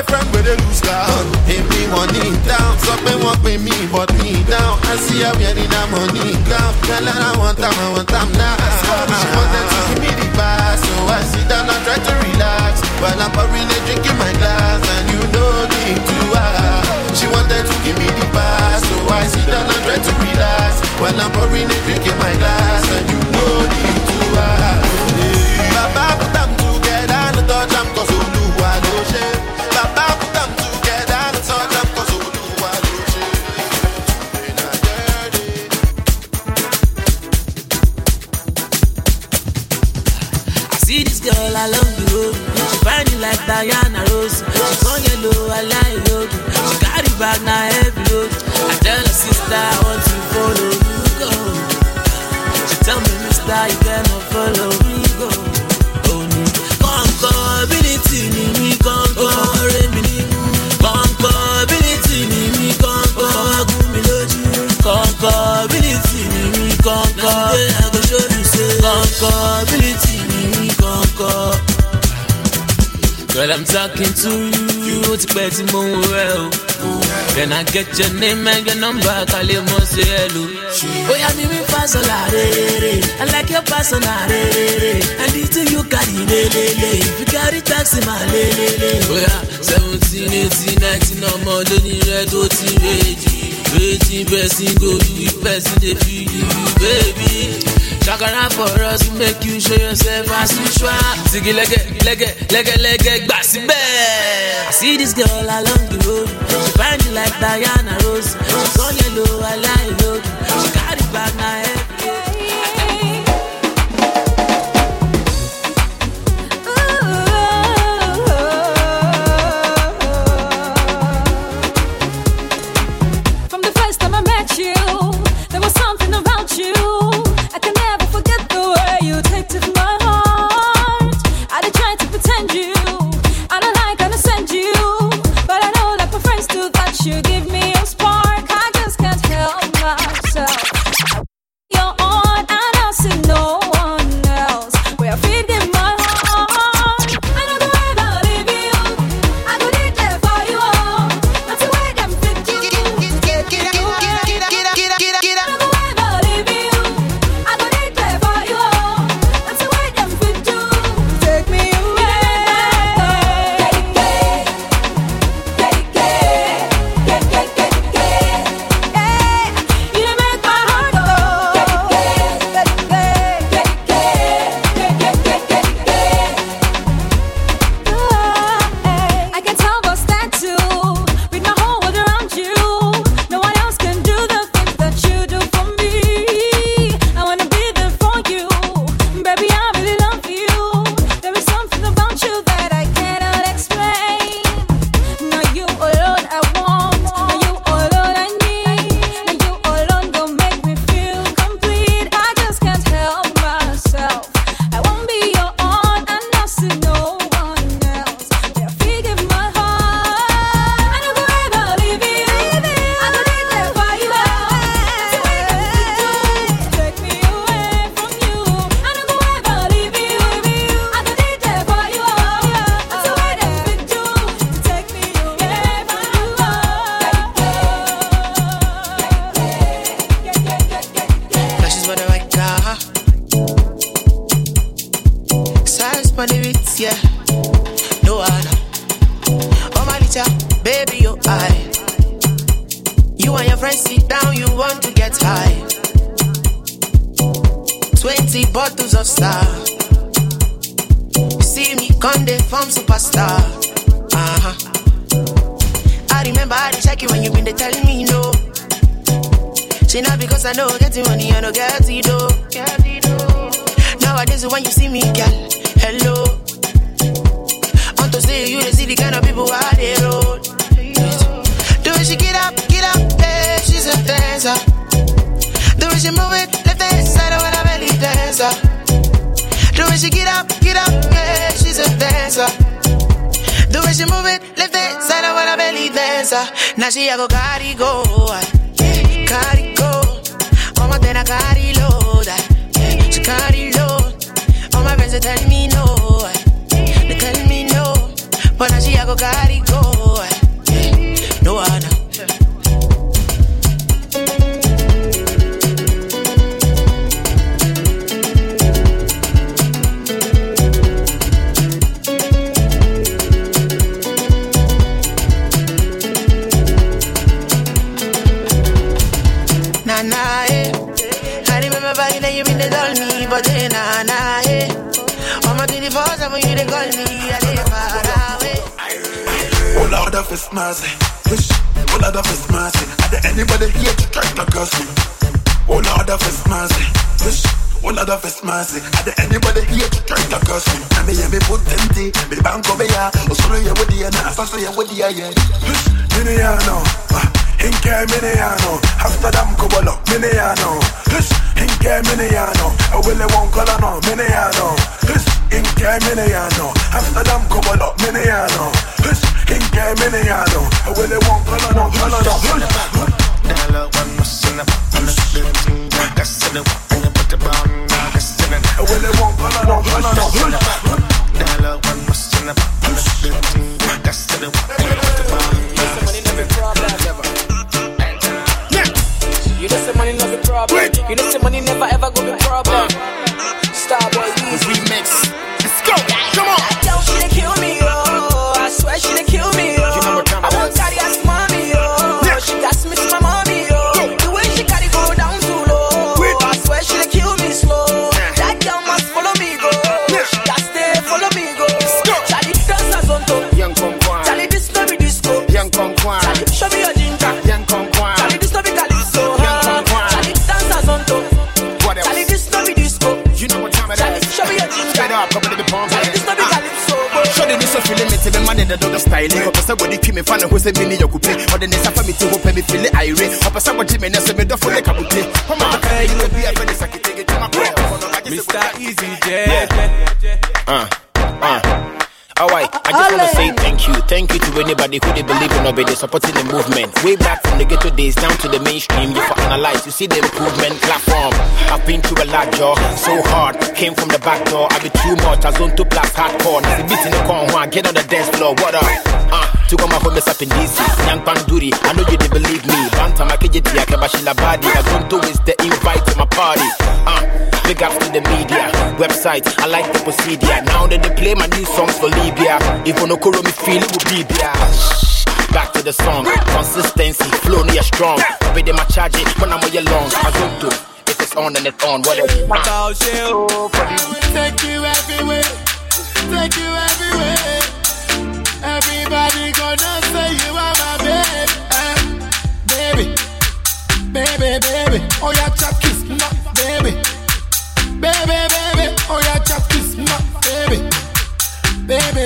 your boyfriend with a loose car. Him me money down, something want with me, but me down. I see how we're in that money down. Tell her I want time, I want time now. She wanted to give me the pass, so I sit down and try to relax. While I'm pouring a drink in my glass, and you know need to ask. She wanted to give me the pass, so I sit down and try to relax. While I'm pouring a drink in my glass, and you know Rose. She yellow, I like yogi. She carry bag now heavy load. I tell her sister I want to follow you. She tell me, Mister, you cannot follow me go. Oh no, conquer ability ni mi conquer. Ọ̀rẹ́ mi ni mú. Conquer ability ni show you say. Conquer ability. Well, I'm talking to you, ó ti pẹ́ tí. Can I get your name and your number? call you ṣe ẹ lò. Bóyá mi mi personal I like your personal rere, and the you carry lelele, you carry taxi my lelele. Bóyá seventeen eighteen nineteen ọmọ lónìí rẹ tó ti rèjì, rèjì person go do it, person dey feel you baby. Shaka around for us, make you show yourself as you usual. Ziggy lege, lege, lege, lege, bassy bear. I see this girl along the road. She find you like Diana Rose. She's on yellow, I like road. Procedure. Now that they play my new songs for Libya. Even Okoro me feel it will be. Back to the song, consistency, flow near strong. Be them I charge it when I'm on your lungs. I don't do if it's on and it's on. What it Take you everywhere. Take you everywhere. Everybody gonna say you are my baby. Eh, baby. Baby, baby. Oh, yeah, chop kiss, my. Baby,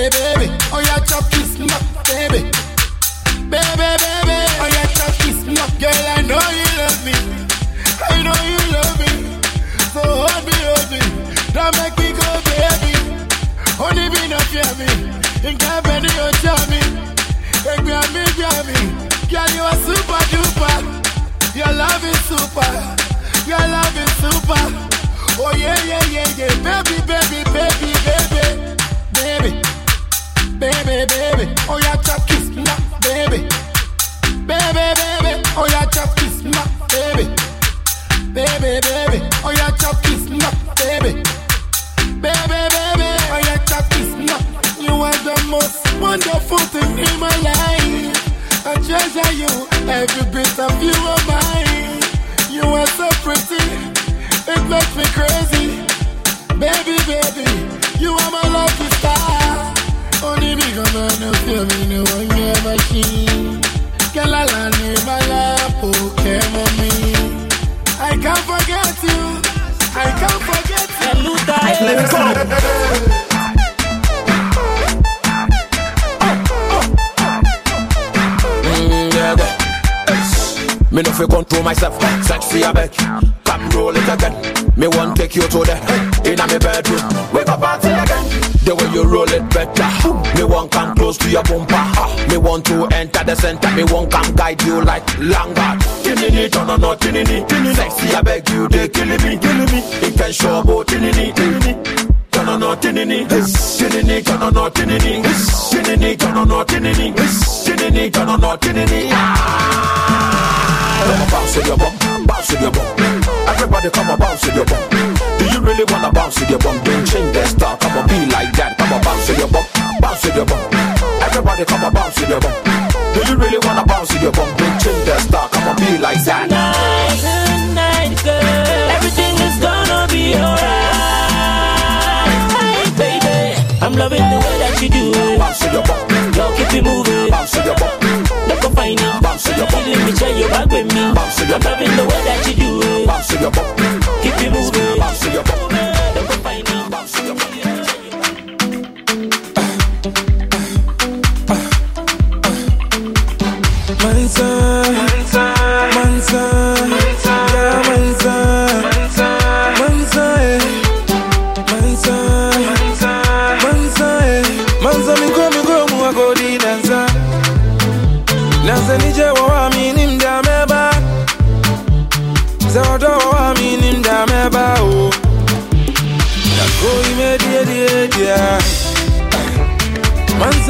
Baby. Oh, yeah, chop kiss, my baby. Baby, baby. Oh, yeah, chop kiss, my girl. I know you love me. I know you love me. So hold me, hold me. Don't make me go, baby. Only me not fear me. In company, you tell me. Hey, grab me, grab me. Girl, you are super duper. Your love is super. Your love is super. Oh yeah, yeah, yeah, yeah. Baby, baby, baby, baby. Baby. Baby, baby. Oh yeah, chop kiss me, baby. Baby, baby. Oh yeah, chop kiss me, baby. Baby, baby. Oh yeah, chop kiss me, baby. Baby, baby. Oh yeah, chop kiss me. You are the most wonderful thing in my life. I treasure you, every bit of you are mine. You are so pretty, it makes me crazy. Baby, baby, you are my lucky star. Only because I know feel me, no one your machine. Girl, I land in my lap, okay, mommy. I can't forget you. I can't forget you. Let's go. Mm, yeah, yeah. Me no fi control myself, sexy a beg. Come roll it again. Me want take you to the inna me bedroom. We go party again. The way you roll it better. Me want come close to your bumper. Me want to enter the center. Me want come guide you like Lambert. Tinini, turn on, no, tinini. Sexy, I beg you, they killing me, killing me. It can show about oh, tinini, tinini. Turn on, no, tinini, tinini, turn on, no, tinini, tinini, turn on, no, tinini, tinini, turn on, no, tinini. On, bounce your bum, bounce with your bum. Everybody come and bounce with your bum. Do you really wanna bounce with your bum? Don't change that style, come on, be like that. Come on, bounce with your bum, bounce with your bum. Everybody come and bounce with your bum. Do you really wanna bounce with your bum? Don't change that style, come on, be like that. Tonight, tonight, girl, everything is gonna be alright, baby. I'm loving the way that you do it. Bounce with your bum, Yo, keep it moving. bounce with your bum, Let me share your bag with me. bounce with your I'm loving the way that you do it. bounce with your bum, Keep it moving.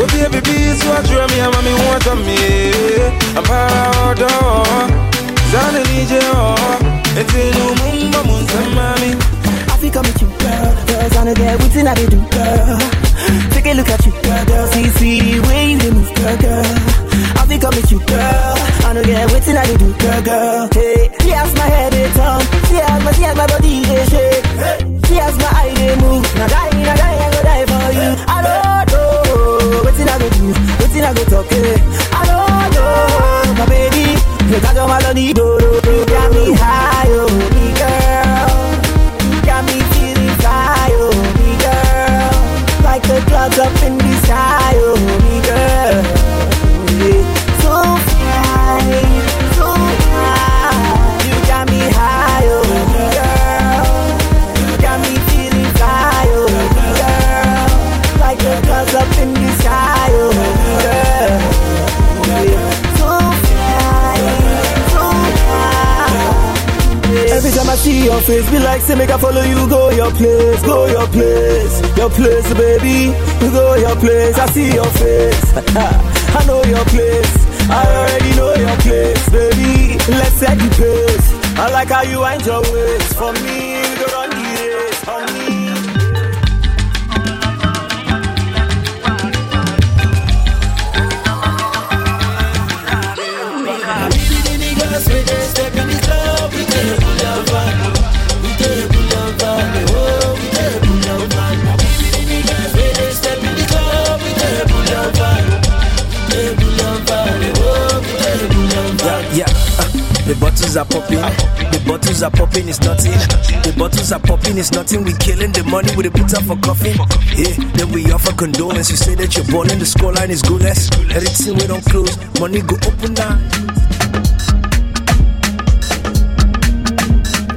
gumi Obi ebi bi so atwerɛ me ama me ho atɔ me ampa ɔdɔ saa na anigye ɔ ɛti no ma me Africa with you, girl. Girls on the there, waiting I they do, girl. Take a look at you, girl, girl. See, see, way you move, girl, girl. I think I'm with you, girl. I know get waiting I do, girl, girl. Hey, she has my head they turn. She has my, she has my body they shake. Hey. She has my eye they move. Now die, now die, I go die for you. I don't know waiting I go do, waiting I go talk. Hey. I don't know, my baby. You got your melody, do, do, do. You got me high, oh, me girl. You got me feeling fly, oh, me girl. Like the clouds up in the sky, oh, me your face, be like, say, make I follow you, go your place, go your place, your place, baby. Go your place, I see your face. I know your place, I already know your place, baby. Let's set the pace. I like how you wind your waist. For me, uh, the bottles are popping. The bottles are popping, it's nothing. The bottles are popping, it's nothing. We killing the money with a put up for coffee. Yeah, then we offer condolence. You say that you're born and the scoreline is goalless. Everything we don't close, money go open now.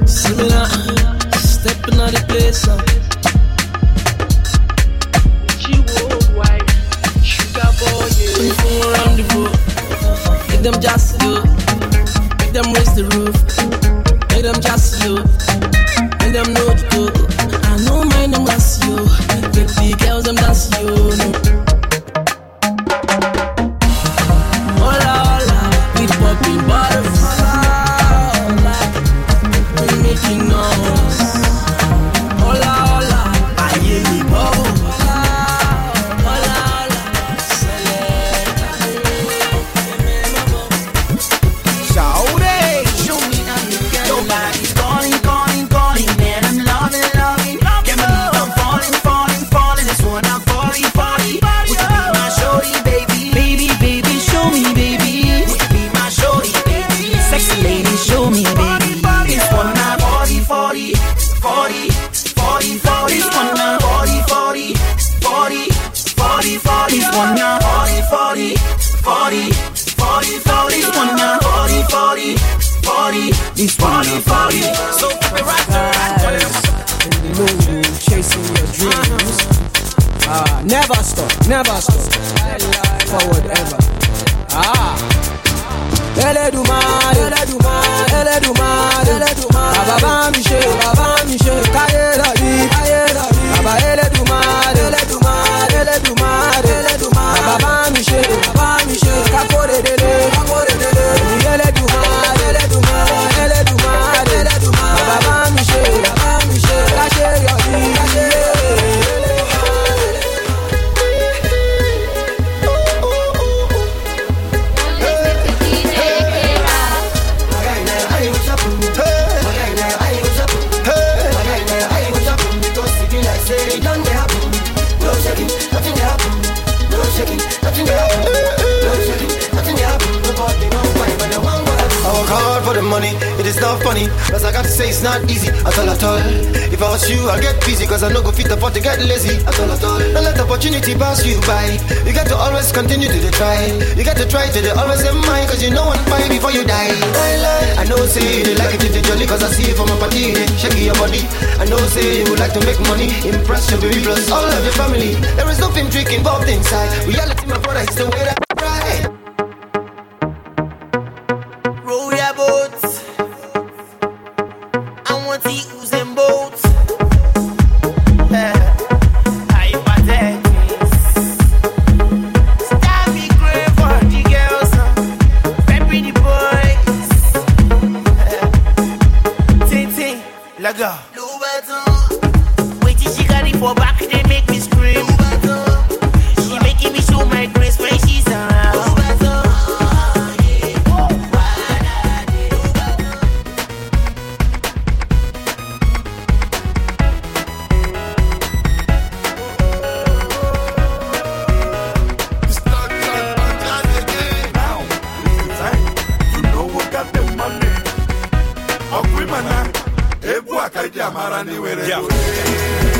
Similar, stepping on the place. Uh. She worldwide, sugar boy, yeah. We from around the world, make them just you, make them raise the roof, make them just you, make them know try. You got to try to the always in mind cause you know one fight before you die. I know say you like it to the jolly cause I see it from my party. Eh, shaking your body. I know say you would like to make money. Impress your baby plus all of your family. There is nothing trick involved inside. Reality, my brother, is the Yeah.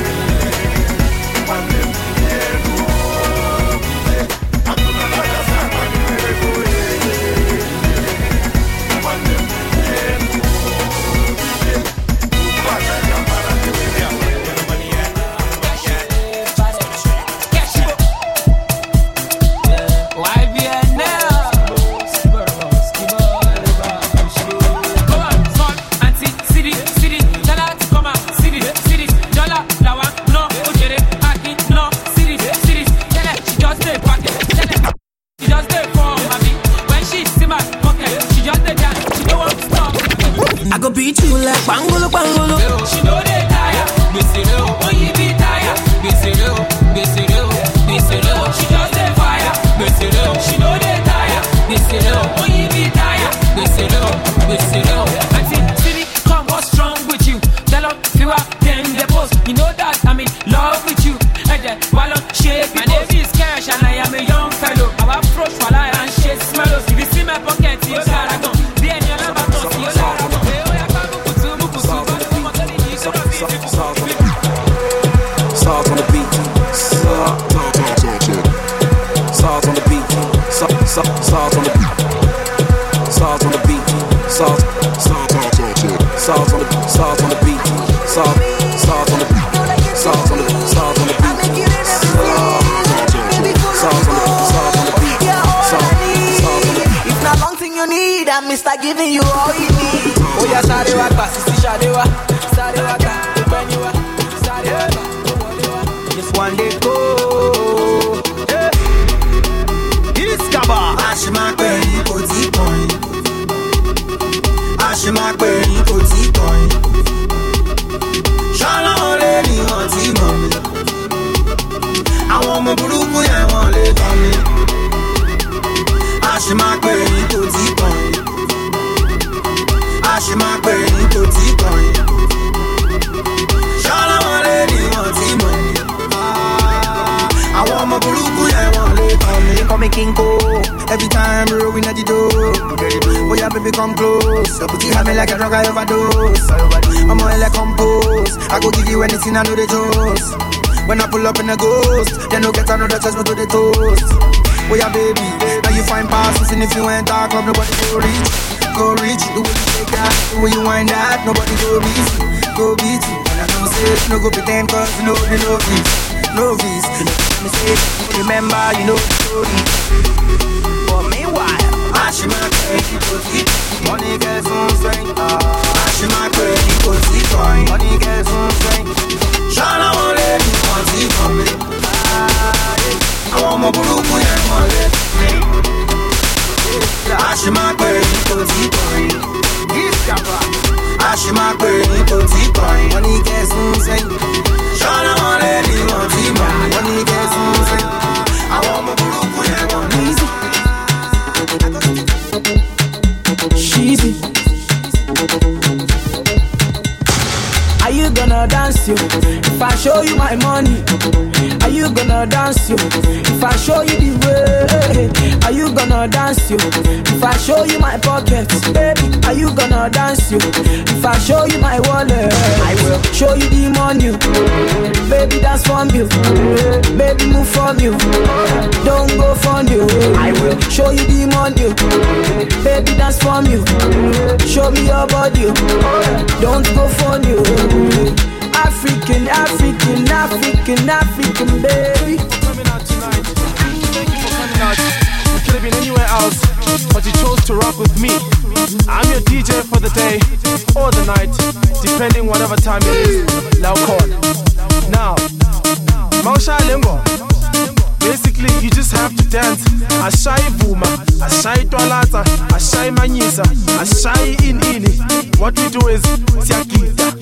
kabisa ashai in ini what we do is siakita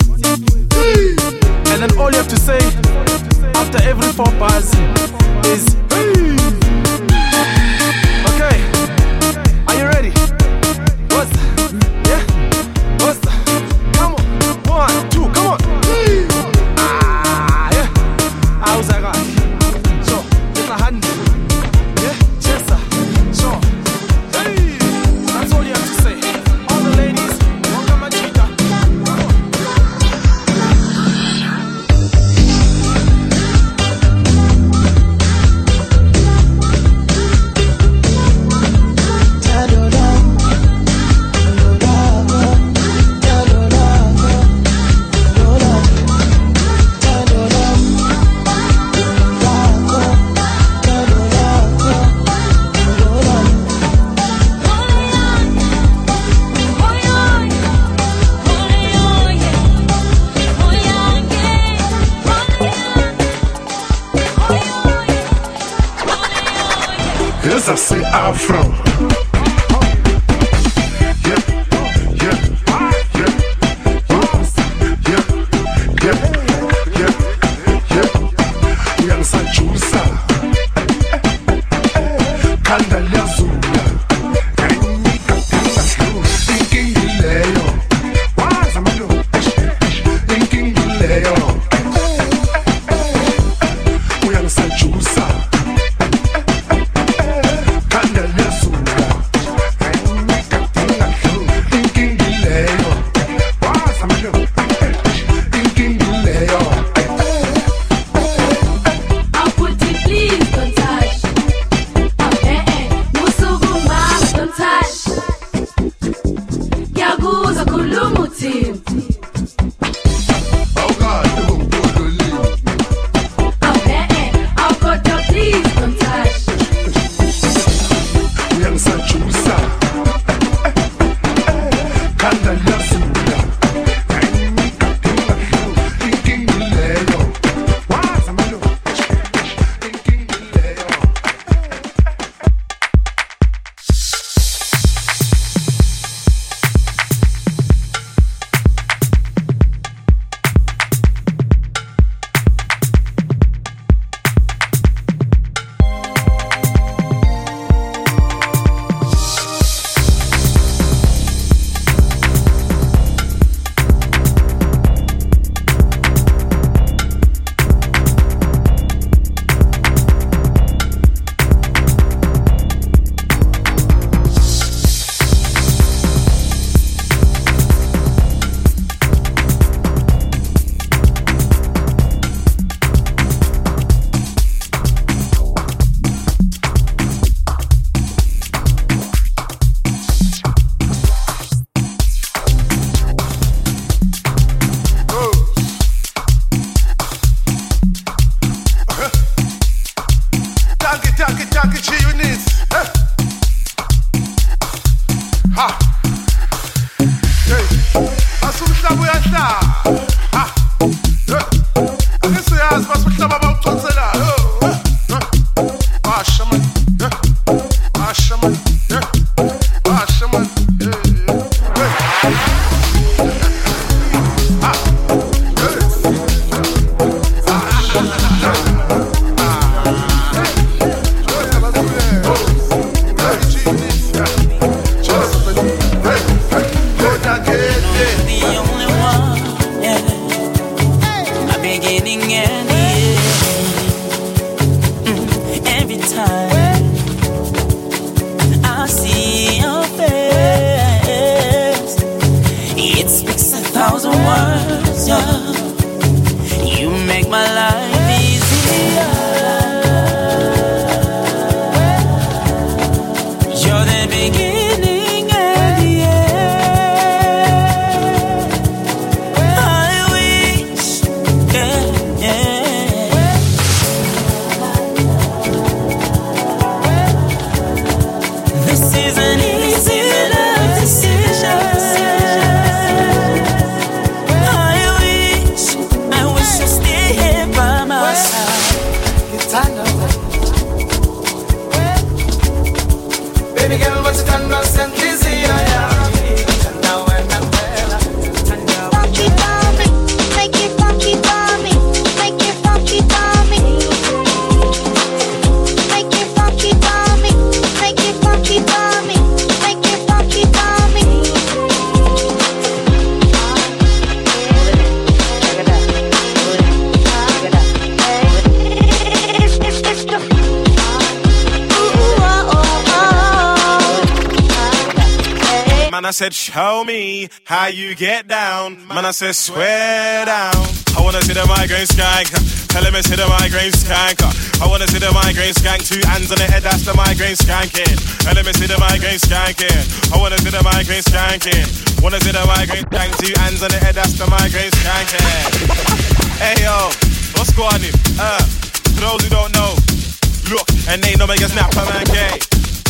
and then all you have to say after every four bars is hey. Said, show me how you get down. Man, I said, swear down. I wanna see the migraine skank. Tell him it's the migraine skank. I wanna see the migraine skank. Two hands on the head, that's the migraine skanking. Tell him it's the migraine skanking. I wanna see the migraine skanking. Wanna see the migraine skank. Two hands on the head, that's the migraine skanking. hey yo, what's going on? Uh, for those who don't know, look, and ain't no make a snap, man, gay.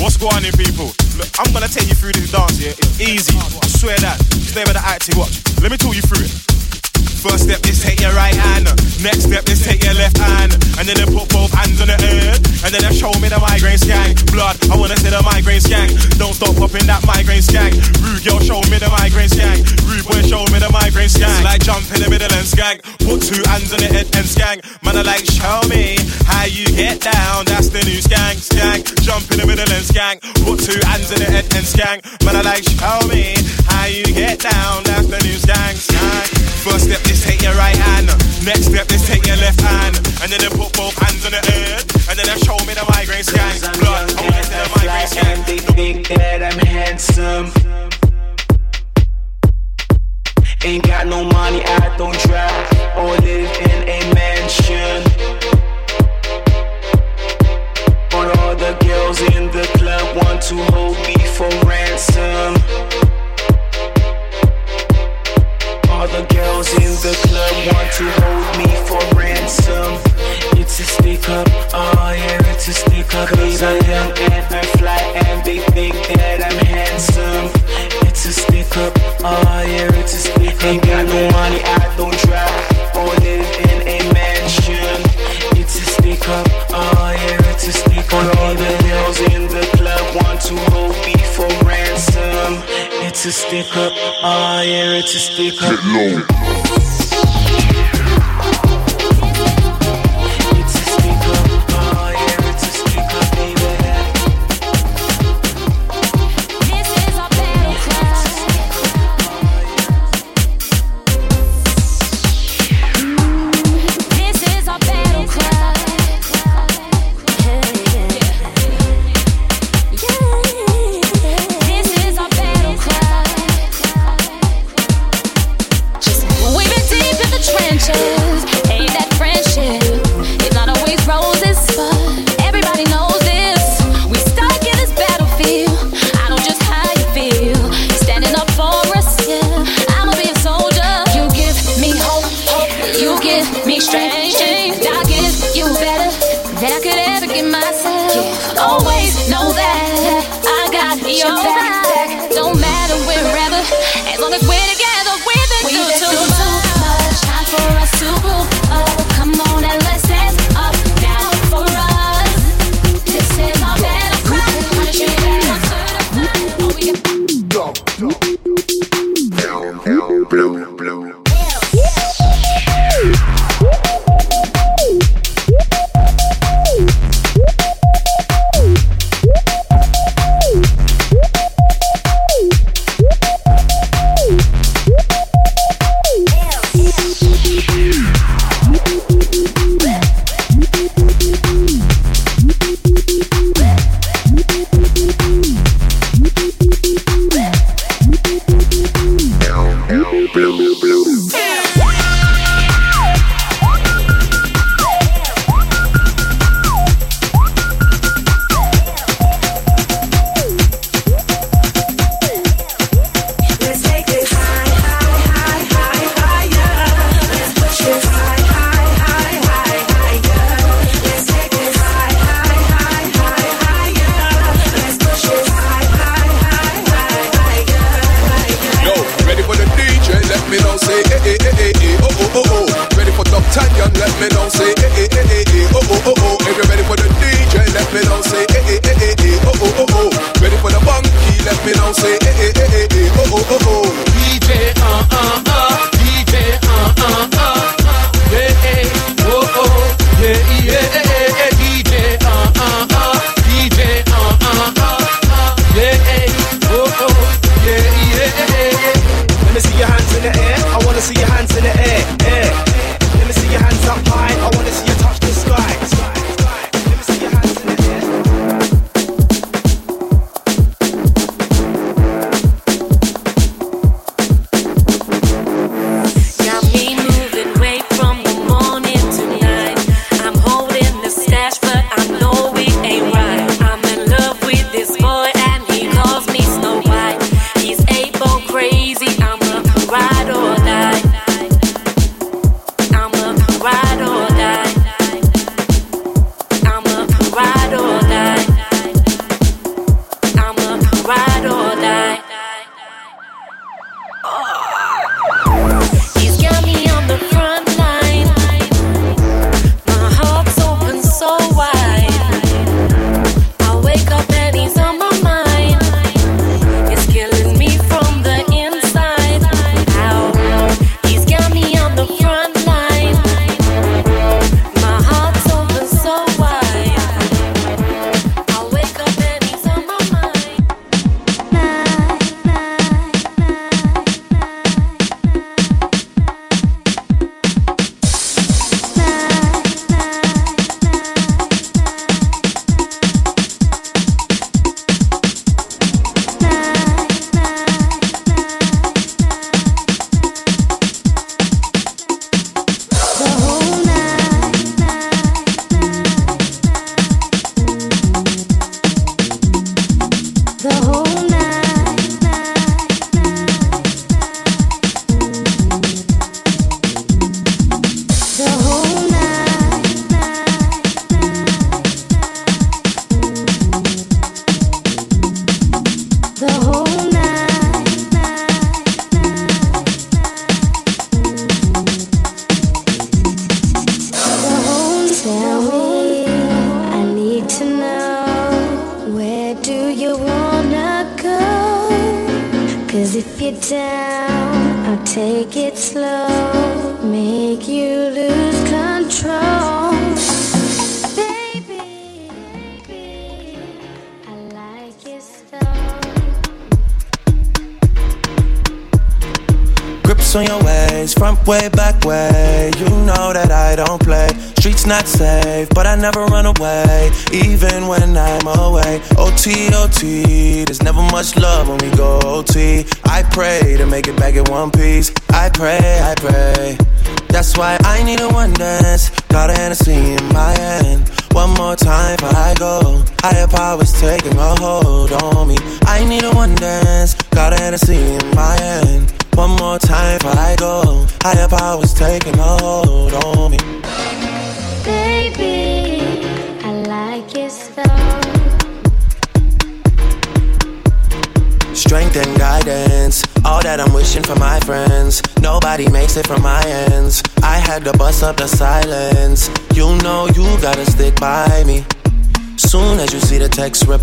What's going on, people? Look, I'm gonna take you through this dance here. It's easy. I swear that. Stay with the acting. Watch. Let me talk you through it. First step is take your right hand. Next step is take your left hand. And then they put both hands on the earth. And then they show me the migraine skank. Blood, I wanna see the migraine skank. Don't stop popping that migraine skank. Rude girl, show me the migraine skank. Rude boy, show me the migraine skank. It's like jump in the middle and skank. Put two hands on the head and skank. Man, I like, show me how you get down. That's the new skank, skank. Jump in the middle and skank. Put two hands on the head and skank. Man, I like, show me how you get down. That's the new skank, skank. First step is take your right hand. Next step is take your left hand. And then they put both hands on the earth. And then they show me the migraine skank. Blood, I wanna see the migraine skank. They think that I'm handsome. Ain't got no money, I don't drive or live in a mansion. But all the girls in the club want to hold me for ransom. All the girls in the club want to hold me for ransom. It's a stick up, oh yeah, it's a stick up. Cause I am I fly and they think that I'm handsome. It's a stick up, oh yeah, it's a stick up. Ain't got no money, I don't drive or live in a mansion. It's a stick up, oh yeah, it's a stick up. All the girls in the club want to hold me for ransom. It's a stick up, oh yeah, it's a stick up. This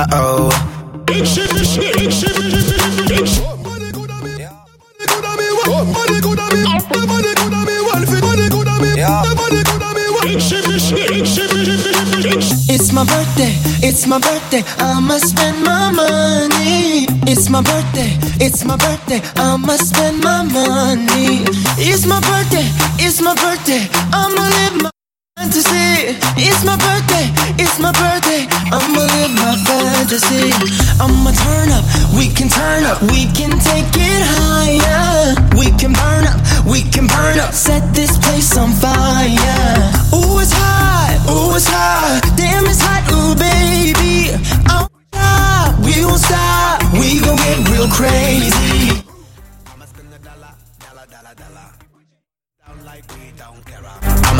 Uh oh. It's my birthday, it's my birthday, I'ma spend my money. It's my birthday, it's my birthday, I'ma spend my money. It's my birthday, it's my birthday, I'ma live my fantasy. It's my birthday, it's my birthday, I'ma live my fantasy. I'ma turn up, we can turn up, we can take it higher. We can burn up, we can burn up, set this place on fire. Ooh, it's hot, ooh, it's hot, damn, it's hot, ooh, baby. I won't we won't stop, we gon' get real crazy.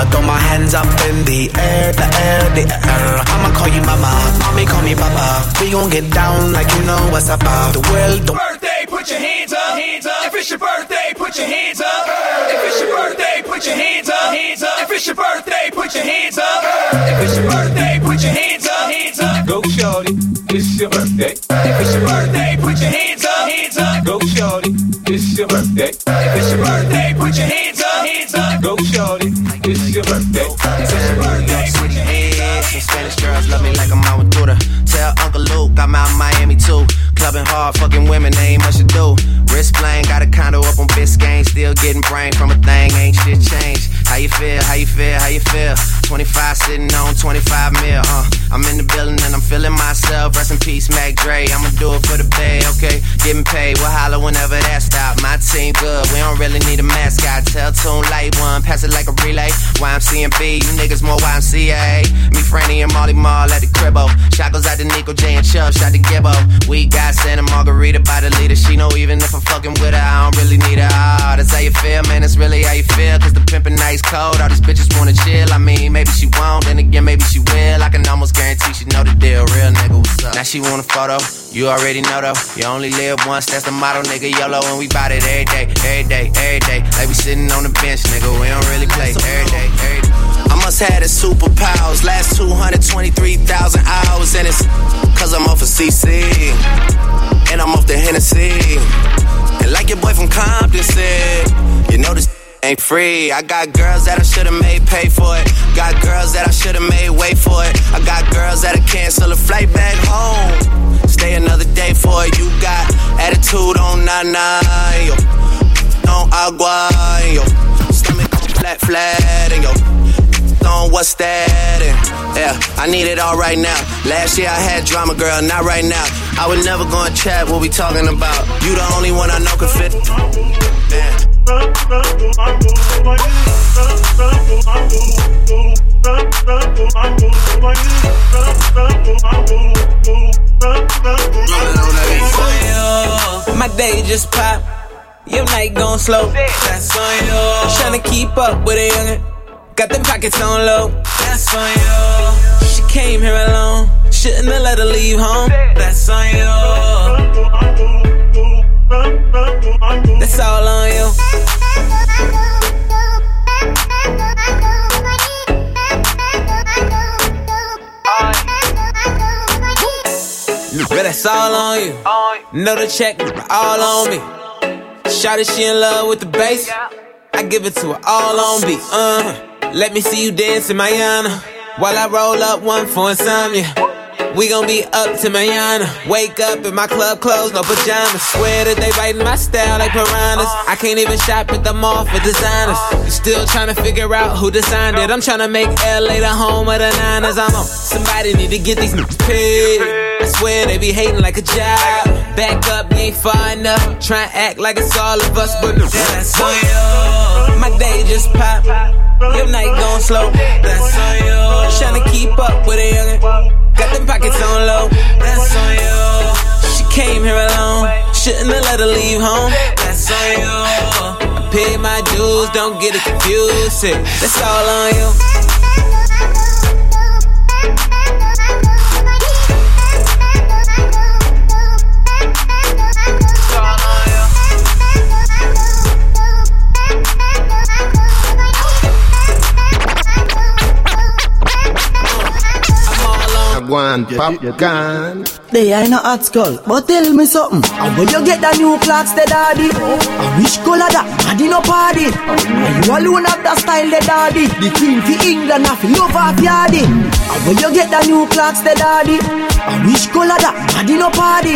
I'ma throw my hands up in the air, the air, the air. I'ma call you mama, mommy call me papa. We gon' get down like you know what's about. The world don't birthday, put your hands up, hands up. If it's your birthday, put your hands up. If it's your birthday, put your hands up, hands up. If it's your birthday, put your hands up. If it's your birthday, put your hands up, hands up. Go shorty, it's your birthday. If it's your birthday, put your hands up, hands up. Go shorty, it's your birthday. If it's your birthday, put your hands up, hands up. Go shorty, it's your birthday. If it's your birthday, put your hands up. Spanish girls love me like I'm Aventura. Tell Uncle Luke I'm out in Miami too. Clubbing hard, fucking women, they ain't much to do. Wrist playing, got a condo up on Biscayne. Still getting brain from a thing, ain't shit changed. How you feel, how you feel, how you feel? 25 sitting on 25 mil, uh. I'm in the building and I'm feeling myself. Rest in peace, Mac Dre. I'ma do it for the pay, okay? Getting paid, we'll holler whenever that stop. My team good, we don't really need a mascot. Tell Tuna Light One, pass it like a relay. YMCMB, you niggas more YMCA. Me, Franny, and Mally Mall at the cribbo. Shot goes out to Nico J and Chubb, shot to Gibbo. We got Santa Margarita by the leader. She know even if I'm fucking with her, I don't really need her. Ah, that's how you feel, man. That's really how you feel. Cause the pimpin' nice cold. All these bitches wanna chill. I mean, maybe she won't, then again, maybe she will. I can almost guarantee she know the deal. Real nigga, what's up? Now she want a photo. You already know though. You only live once, that's the motto, nigga. YOLO, and we bout it every day, every day, every day. Like we sitting on the bench, nigga. We don't really play every day, every day. I must have the superpowers. Last 223,000 hours, and it's cause I'm off of CC. And I'm off the Hennessy. And like your boy from Compton said, you know this ain't free. I got girls that I should've made pay for it. Got girls that I should've made wait for it. I got girls that'll cancel a flight back home. Stay another day for it. You got attitude on nana, yo. On agua, yo. Stomach flat, flat, and yo. On what's that? And yeah, I need it all right now. Last year I had drama, girl, not right now. I would never go and chat what we talking about. You the only one I know can fit. Man. My day just pop. Your night gon' slow. That's on you. Tryna keep up with a youngin'. Got them pockets on low. That's on you. She came here alone. Shouldn't have let her leave home. That's on you. That's all on you. But that's all on you. Know the check, all on me. Shawty, she in love with the bass. I give it to her all on beat. Uh, let me see you dance in Mayana. While I roll up one for insomnia. We gon' be up to Mayana. Wake up in my club clothes, no pajamas. Swear that they biting my style like piranhas. I can't even shop at the mall for designers. Still trying to figure out who designed it. I'm trying to make LA the home of the Niners. I'm on. Somebody need to get these niggas paid. I swear they be hating like a job. Back up, ain't far enough. Try and act like it's all of us, but no, that's on you. My day just pop. Your night gon' slow. That's on you. Tryna keep up with a youngin'. Got them pockets on low. That's on you. She came here alone. Shouldn't have let her leave home. That's on you. I pay my dues, don't get it confused. That's all on you. One pop gun. They ain't no hot skull, but tell me something. How will you get the new clocks, the daddy? I wish color that, daddy no party. And you alone have the style, the daddy. The queen for England, I feel love off yardy. How will you get the new clocks, the daddy? I wish color that, daddy no party.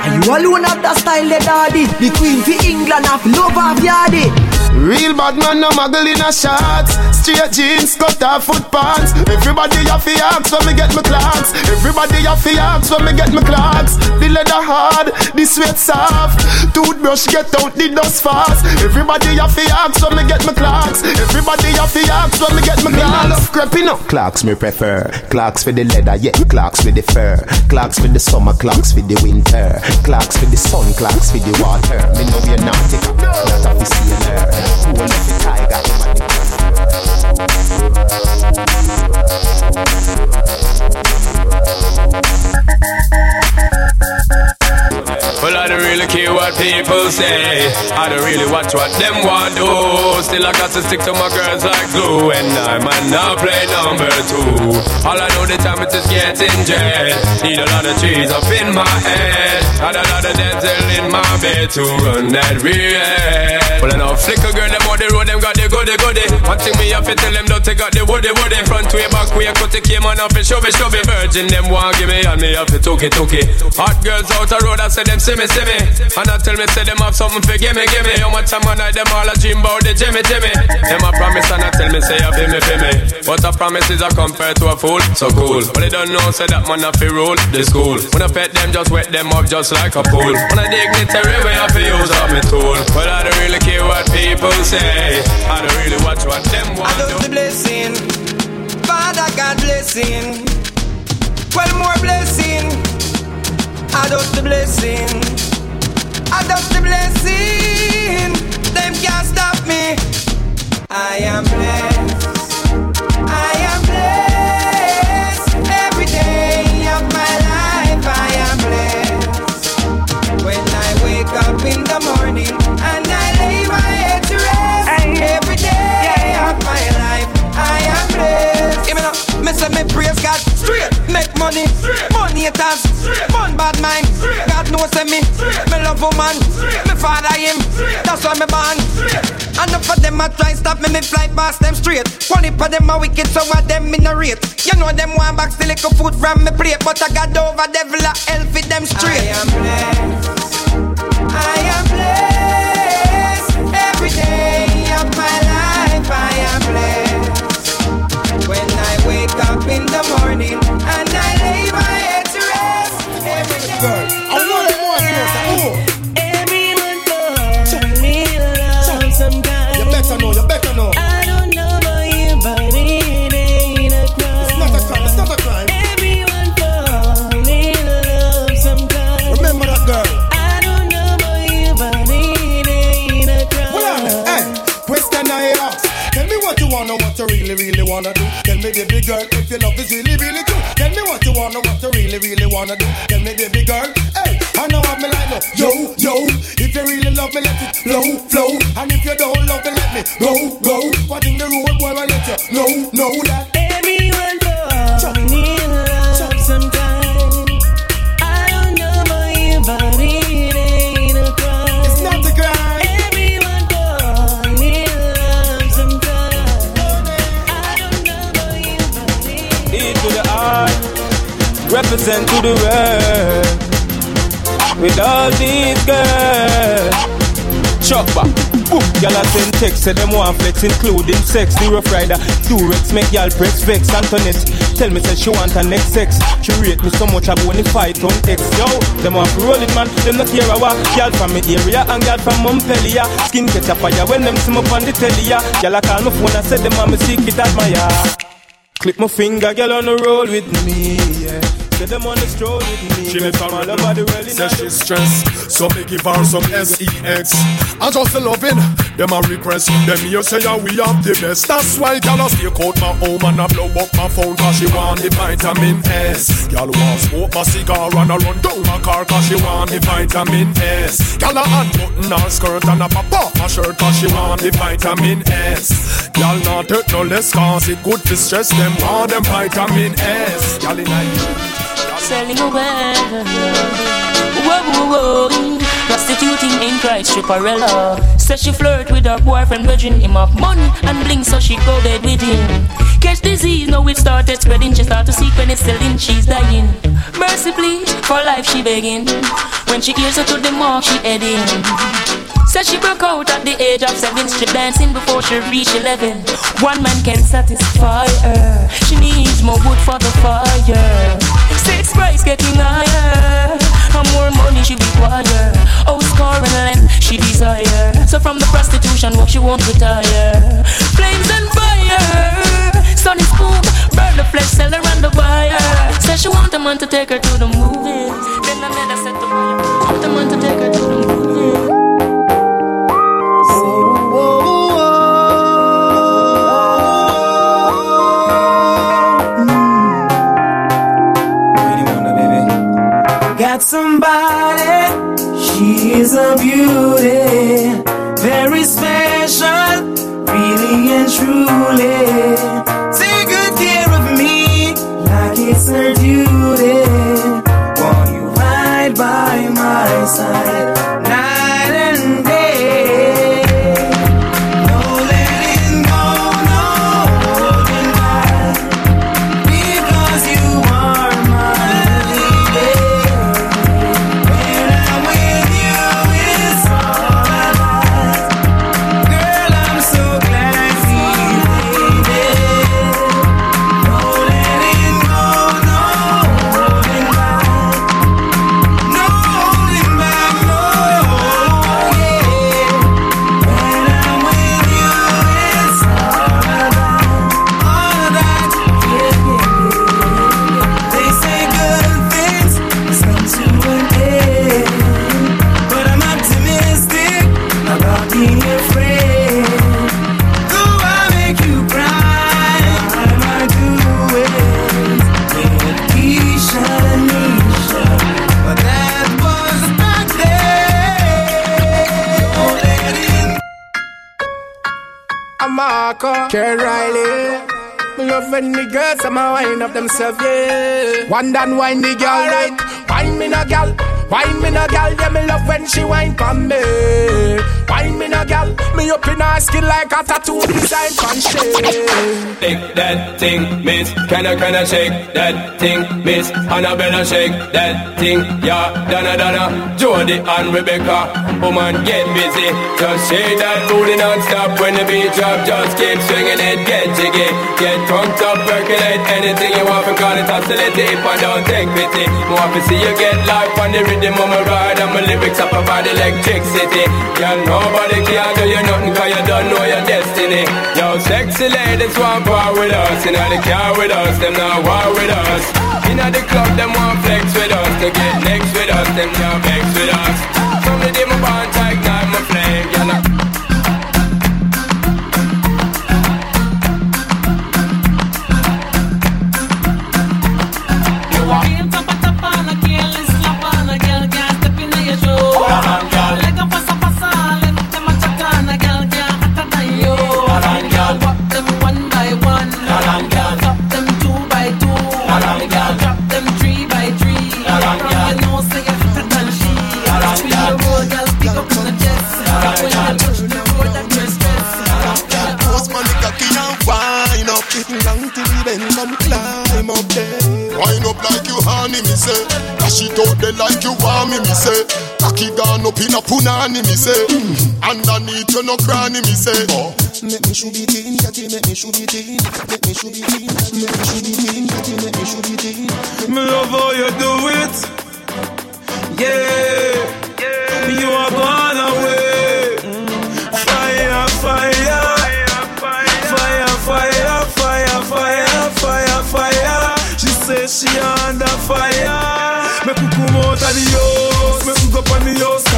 And you alone have the style, the daddy. The queen for England, I feel love off yardy. Real bad man, no muggle in a shots. Straight jeans, cut off foot pants. Everybody have to ask when me get my clocks. Everybody have to ask when me get my clocks. The leather hard, the sweat soft. Toothbrush get out the dust fast. Everybody have to ask when me get my clocks. Everybody have to ask when me get my Me clocks. love creeping up. Clocks me prefer. Clocks for the leather, yeah. Clocks for the fur. Clocks for the summer, clocks for the winter. Clocks for the sun, clocks for the water. Me know you're not up, not a sailor. Who the tiger don't really care what people say. I don't really watch what them want do. Still, I got to stick to my girls like glue. And I might not play number two. All I know the time is just getting jet. Need a lot of cheese up in my head. And a lot of dental in my bed to run that real. Well, I know flicker girl, them on the road, them got the goody goody. One thing me have to tell them, don't take out the woody woody. Front way, back way, cut the came on up and shove it, shove it. Virgin, them want give me, and me have to took it, took it. Hot girls out the road, I say them see me, see me. And I tell me, say them have something for give me, give me. How much time I night, them all a dream about the Jimmy, Jimmy. Them a promise and I tell me, say, feel me, feel me. But a promise is a compared to a fool, so cool. But they don't know, say that man have to rule the school. When I pet them, just wet them up just like a pool. When I dignitary way, I to use up my tool. But I don't really care what people say. I don't really watch what them want I love the blessing. Father God blessing. Well, more blessing. I love the blessing. I love the blessing. Them can't stop me. I am blessed. I am now, me praise God. Straight, make money, money haters, fun bad mind. God knows me, me love woman, me father him, that's why me born. Enough of them a try stop me, me fly past them straight. One of them a wicked, so of them in a rate. You know them want back still little food from me plate, but I got over devil a hell fit them straight. I am blessed. I am blessed. Me, baby girl, if your love is really, really true. Tell me what you wanna, what you really, really wanna do. Tell me, baby girl, hey, I know what me like, no. Yo, yo, if you really love me, let it flow, flow. And if you don't love me, let me go, go. What in the road, boy, I let you know, know that. Everyone for represent to the world. With all these girls, back. Book, y'all a send text, say them want flex, including sex. The rough rider, Durex, make y'all press vex. Antoinette, tell me say she want her next sex. She rate me so much, I go in fight on X. Yo, them want to roll it, man. Them not care a what. Y'all from me area and y'all from Montpellier. Skin catch a fire when them see me on the telly. Y'all call my phone and say them want me secret admire. Clip my finger, girl on the roll with me. Yeah. Say them on the stroll with me. She live All over the world Say she's stressed, so me give her some sex. I just loving, them a request. Them here say yeah, we have the best. That's why girl I stay out my home and I blow up my phone cause she want the vitamin S. Girl want smoke my cigar and I run down my car cause she want the vitamin S. Girl a unbutton her skirt and a pop off my shirt cause she want the vitamin S. Girl not take no less cause it good to stress them want them vitamin S. Girl in selling away. Whoa, whoa, whoa. Prostituting in Christ, stripperella. Says she flirt with her boyfriend, grudging him of money and bling, so she go with him. Catch disease, now it started spreading. She start to seek penicillin, she's dying. Please, for life she begging. When she hears her to the mark, she heading. Says she broke out at the age of seven, strip dancing before she reached eleven. One man can satisfy her. She needs more wood for the fire. Six price getting higher. And more money she require. Oh, score and length she desire. So from the prostitution work she won't retire. Flames and fire. Sun is burn the flesh, sell her on the wire. Says she want a man to take her to the movies. Then another set the fire. Want a man to take her to the movies. Somebody, she is a beauty, I'm Riley. Me love when the girls am a wine up themselves, yeah. One done wine the girl, right? Wine me no gal, wine me no gal, yeah. Me love when she wine for me. Wine me no gal, me up in her skin like a tattoo design from Shake that thing, miss. Can I, can I shake that thing, miss? Annabella shake that thing, yeah. Donna, Donna, Jody and Rebecca. Woman, get busy. Just shake that booty non-stop when the beat drop. Just keep swinging it, get jiggy. Get drunk up, percolate anything you want. Call it hostility if I don't take pity. More to see you get life on the rhythm of my ride. And my lyrics up about electricity. Girl, nobody can do you nothing cause you don't know your destiny. Yo, sexy ladies want war with us. You they car with us, them not war with us. You the club, them want flex with us. To get next with us, them can't vex with us. In a punani, me say. Mm. Underneath you no cranny, me say. Oh. Make me should be teen, catty, make me should be teen. Make me should be teen, make me should be teen, catty, make me should be teen. Me love how you do it. Yeah. yeah. You are gone away. Says she under fire. Me could come out of the house, me go up on the house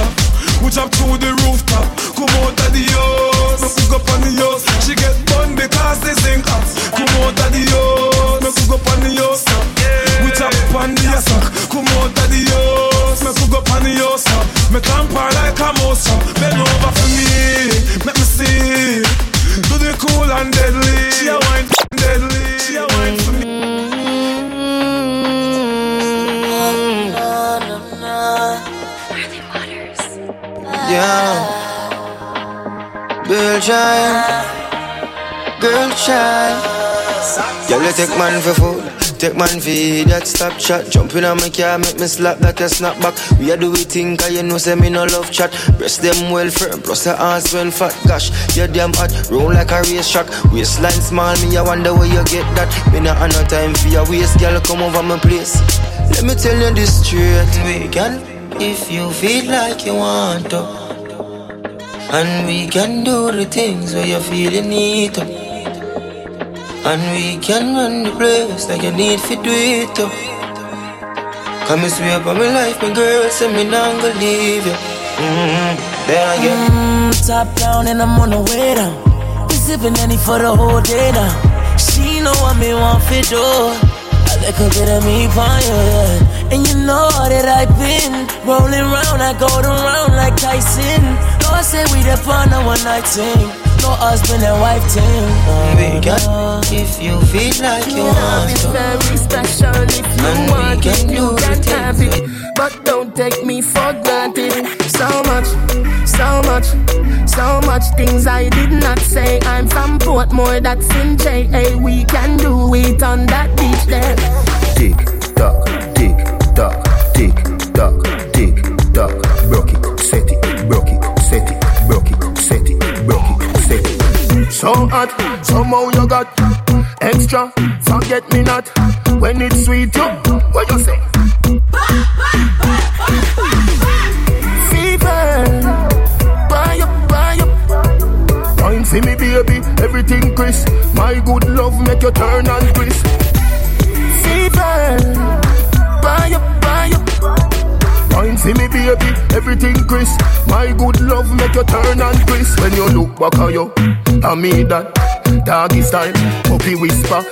jump through the rooftop. Come out of the house, me cook up on the house. She get bun because they sing hot. Come out of the house, me cook up on the house. We chop on the yasak. Come out of the house, me cook up on the house. Me tamper like a mouse. Bend over for me, let me see. Do the cool and deadly. She a wine deadly. She a wine for me. Yeah. Girl child, girl child. Girl, you take man for food. Take man for that stop chat. Jumping on my car make me slap that a snap back We a do we think cause you know say me no love chat. Breast them well firm plus the ass well fat. Gosh, you damn hot, roll like a race track Waistline small, me I wonder where you get that. Me not have no time for your waist, girl come over my place. Let me tell you this straight We can, if you feel like you want to and we can do the things where you feel you need to. And we can run the place like you need to do it to. Come and swear by my life, my girl, say me not gonna leave you. Mm-hmm. Then again. Mm, top down and I'm on the way down. We sipping any for the whole day now. She know what me want for do. A little bit of me fire. And you know that I've been rolling round, I go around like Tyson. I say we the fun a one night thing. No husband and wife thing. Oh, we can, if you feel like you Love want is very special. If you and want can it, you can have it. But don't take me for granted. So much, so much, so much things I did not say. I'm from Portmore, that's in JA. We can do it on that beach there. Tick tock, tick tock, tick tock, tick tock. Set it, broke it, set it. So hot, somehow you got extra. Forget me not when it's sweet. You, what you say? Fever. Wine for me, baby, everything crisp. My good love make you turn and crisp. Fever, see me baby, everything crisp. My good love make you turn and crisp. When you look back at you, I mean that. Doggy style, puppy whisper.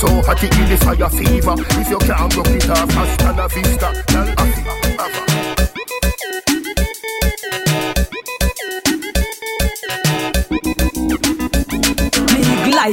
So hot it in the fire fever. If you can't broke it off, hasta la vista. Girl,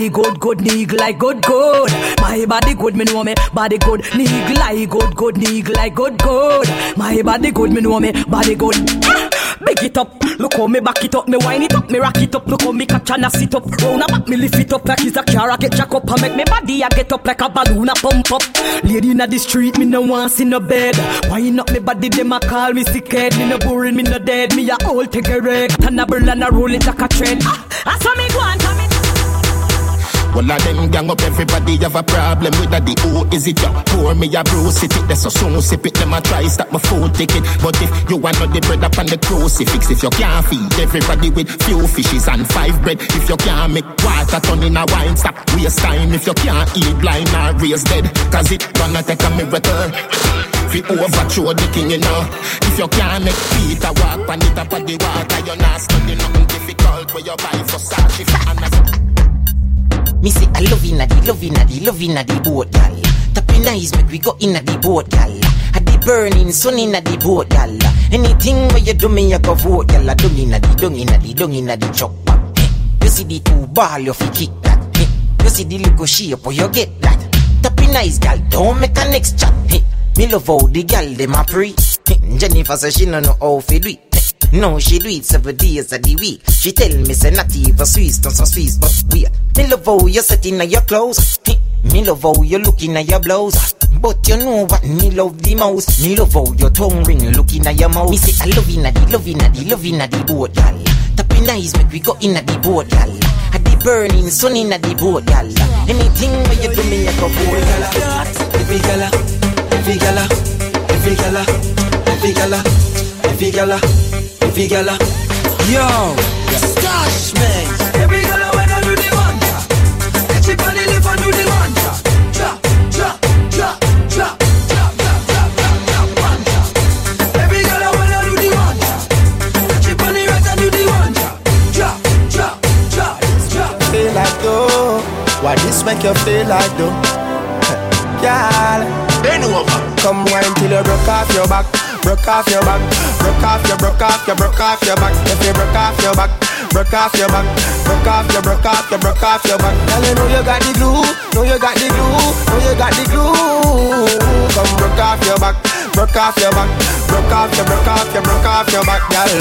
good, good, nig like good, good. My body good, me know me body good, nig like good, good, nig like good, good. My body good, me know me body good. Ah! Big it up, look how me back it up, me wind it up, me rock it up, look how me catch and I sit up. Round about me lift it up like it's a car, I get jack up and make me body I get up like a balloon, I pump up. Lady inna the street, me no want see no bed. Wind up me body, them a call me sick head, me no boring, me no dead, me a old take a wreck, and a burn and a roll it like a trend. Ah, I saw me go me. All of them gang up, everybody have a problem with that. The who is it? You pour me a bruise it, it. That's so soon sip it. Them a try stop my food ticket. But if you want the bread up on the crucifix, if you can't feed everybody with few fishes and five bread, if you can't make water turn in a wine, stop waste time. If you can't eat blind or raise dead, cause it gonna take a miracle. Fi overthrow the king, you know. If you can't make Peter walk on the top of the water, you're not studying nothing difficult where you buy for Sashi and Me say I love inna the love inna the love inna the boat, gal. Tapping eyes make we go inna the boat, gal. Had the burning sun inna the boat, gal. Anything where you do me, you go vote, gal. Dung inna the dung inna the dung inna the chop. Hey, eh. you see the two ball, you fi kick that. Hey, you see the little shape, oh you get that. Tapping eyes, gal. Don't make a next chat. Hey, me love how the gal dem a pre. Jennifer say she no know how fi do it. No, she do it seven days of the week. She tell me say not even Swiss, don't so Swiss, but we. Me love how you setting in your clothes. Mm, me love how you looking at your blouse. But you know what me love the most. Me love how your tongue ring looking at your mouth. Me say I love inna the love inna the love inna the boat, gal. Tapping eyes make we go inna the boat, gal. At the burning sun inna the boat, gal. Anything where you do me, you go for it. Every gala, every gala, every gala, every gala, every gala, Every a yo, stash man. Every a when I do the wonder, the chip on the lip and do the wonder. Drop, Feel like drop. Why this make you feel like though? Girl, over. Come wine till you broke off your back broke off your back, broke off your, broke off your, broke off your back. If you broke off your back, broke off your back, broke off your, broke off your, broke off your back. Girl, you know you got the glue, know you got the glue, know you got the glue. Come broke off your back, broke off your back, broke off your, broke off your, broke off your back, girl.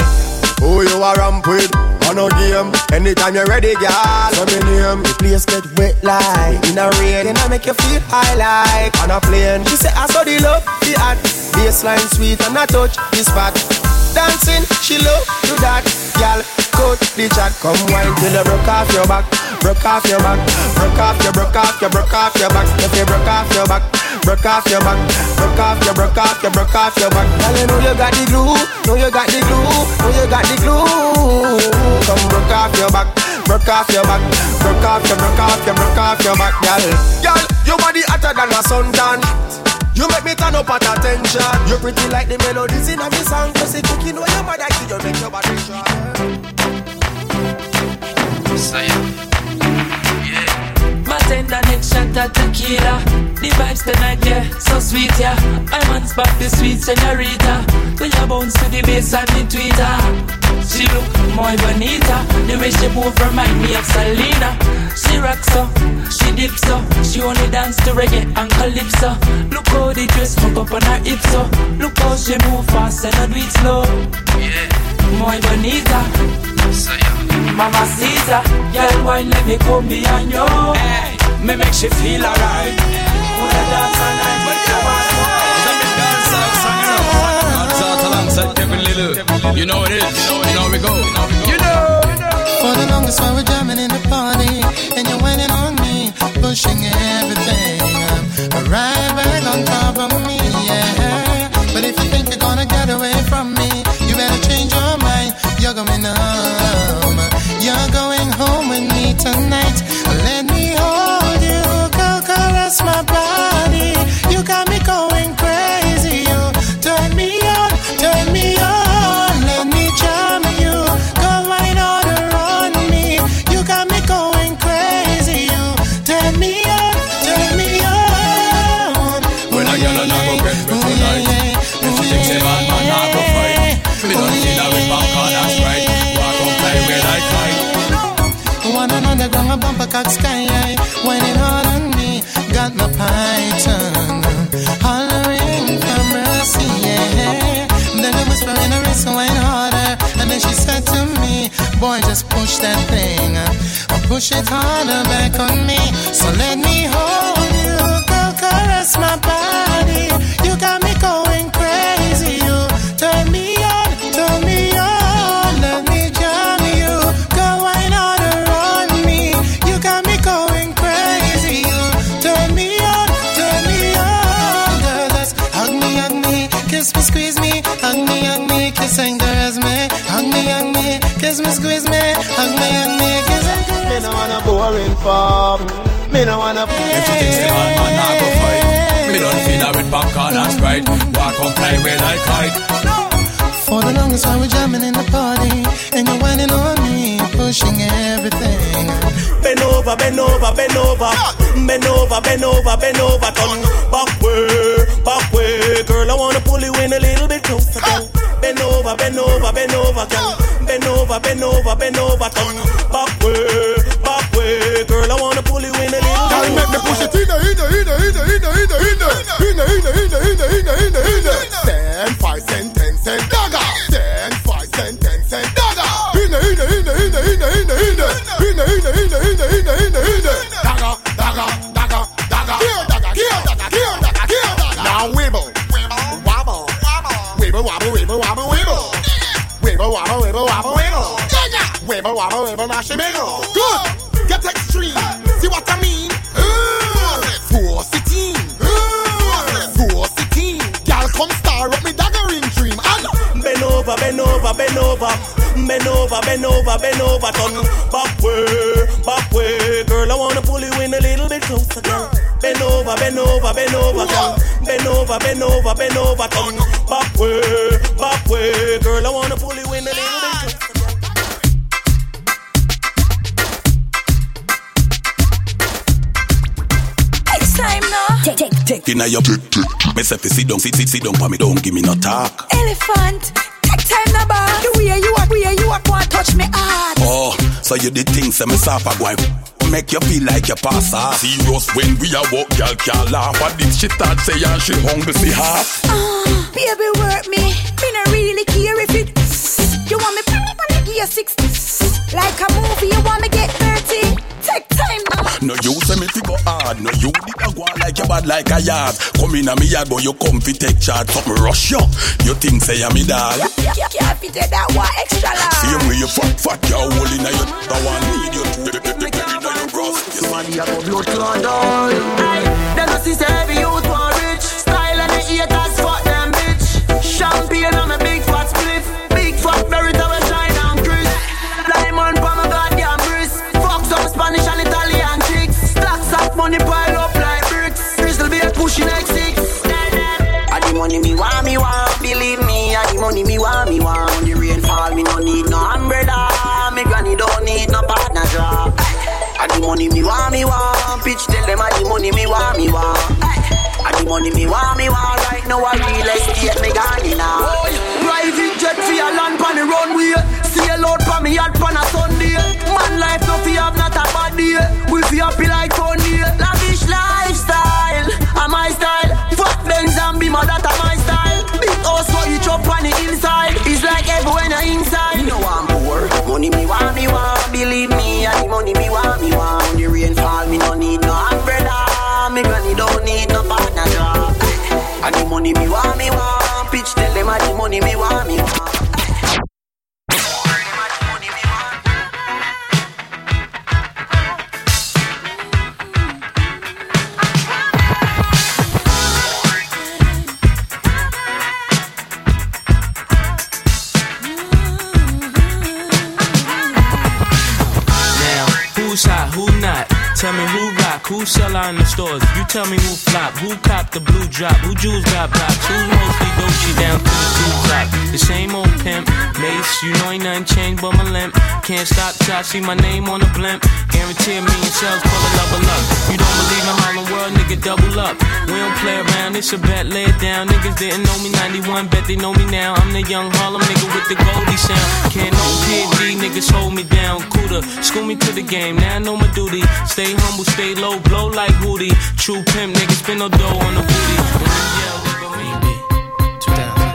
Who you a ramp with? On a game. Anytime you're ready, girl. So me name. The place get wet like in a rain. Then I make you feel high like on a plane. She say I saw the love, the hot. Baseline sweet and I touch the spot. Dancing, she love do that, girl. Coach the chat, come wine till you broke off your back, broke off your back, broke off your, broke off your, broke off your back. If you broke off your back, broke off your back, broke off your, broke off your, broke off your back. Girl, you know you got the glue, know you got the glue, know you got the glue. Come broke off your back, broke off your back, broke off your, broke off your, broke off your back, girl. Girl, your body hotter than a suntan. You make me turn up at attention. You're pretty like the melodies in a me song. Cause it cooking know your mother kill you make your body shine. My tender next shot of tequila The vibes tonight, yeah, so sweet, yeah. I'm on spot, the sweet senorita. When you bounce to the bass and the tweeter uh. She look more bonita The way she move remind me of Selena. She rocks so, she dips so She only dance to reggae and calypso. Look how the dress hook up on her hips so. Look how she move fast and I do it slow. Yeah, more bonita Mama Caesar, girl, wine let me come behind you. Hey, Me make she feel alright. Wanna dance all night, You know it is. You know we go. You know. For the longest while we're jamming in the party, and you're whining on me, pushing everything. I'm right on top of me, yeah. But if you think you're gonna get away from me, It harder back on me. So let me hold you, go caress my body. You got me going crazy. You turn me on, turn me on. Let me jam you, go wine harder on me. You got me going crazy. You turn me on, turn me on. Girl, just hug me, hug me, kiss me, squeeze me, hug me, hug me, kiss and caress me, hug me, hug me, kiss me, squeeze me, hug me, hug me, no wanna boring farm. Me no wanna. If you think say man man not go fight, me don't feel that with popcorn and sprite. Walk on fly away like kite. For the longest while we're jamming in the party, and you're whining on me, pushing everything. Bend over, bend over, bend over, bend over, bend over, bend over, turn back way, back way, girl. I wanna pull you in a little bit closer, girl. Bend over, bend over, bend over, girl. Bend over, bend over, bend over, turn back way, hine, hine, hine, hine, hine, hine. Ten, five, cent, dagger. Ten, five, cent, ten, cent, dagger. Hine, hine, hine, hine, hine, hine, hine. Hine, hine, hine, hine, hine, hine, hine. Dagger, dagger, dagger, dagger. Here, dagger, here, dagger, here, dagger, here, dagger. Now wibble, wibble, wobble, wobble, wibble, wobble, wibble, wobble, wibble, wibble, wobble, wibble, wobble, wibble, dagger, wibble, wobble, wibble, now she wiggle. Over, bend over, bend over, bend over, turn back way, back way, girl. I wanna pull you in a little bit closer, girl. Bend over, bend over, bend over, girl. Bend over, bend over, bend over, turn back way, back way, girl. I wanna pull you in a little bit closer. It's time now. Tick, tick, tick. Inna your tick tick. Me say fi sit down, sit sit sit down, for me don't give me no talk. Elephant. Take time now, bar. The way you are, way you are, go and touch me hard. Oh, so you did think say me suffer go make you feel like you pass off. Serious when we are walk, girl can't laugh. What did she start say and she hungry see half? Ah, baby, work me. Me not really care if it. You want me on the gear six. Like a movie, you want me get dirty. Take time now. No you say me fi go hard, no you did a go like you bad like a yard. Come in a me yard, but you come fi take charge. Something rush you. You think say I'm me dog? Can't fit it that one extra large. Same way you fat fat, you hole inna your. The one need you to inna your breast. Somebody a go blood clot down. Them a see say every youth want money me want, me want. Pitch tell them I the money me want, me want. I the money me want, me want. Right now I real estate me gone now. Boy, private jet for your land pan the runway. Sail out for me yacht pan a Sunday. Man life no fi have not a bad day. We fi happy like Sunday. Lavish lifestyle, a my style. Fuck Benz and Beamer, that a my style. Big house for you chop on the inside. It's like everywhere inside. You know I'm poor. Money me want, me want. Believe me, money me want, me want. Pitch tell them I the money me want, me want. Who me who who in the stores. You tell me who flop, who cop the blue drop, who jewels got blocks, who's mostly Dolce down to the two drop. The same old pimp, Mase, you know ain't nothing changed but my limp. Can't stop till I see my name on the blimp. Guarantee a million sales, pull a level up. You don't believe in Harlem World, nigga, nigga, double up. We don't play around, it's a bet, lay it down. Niggas didn't know me 91, bet they know me now. I'm the young Harlem nigga with the Goldie sound. Can't no PhD, niggas hold me down. Cooler, school me to the game, now I know my duty. Stay humble, stay low, blow like Woody. True pimp, niggas spin no dough on the booty.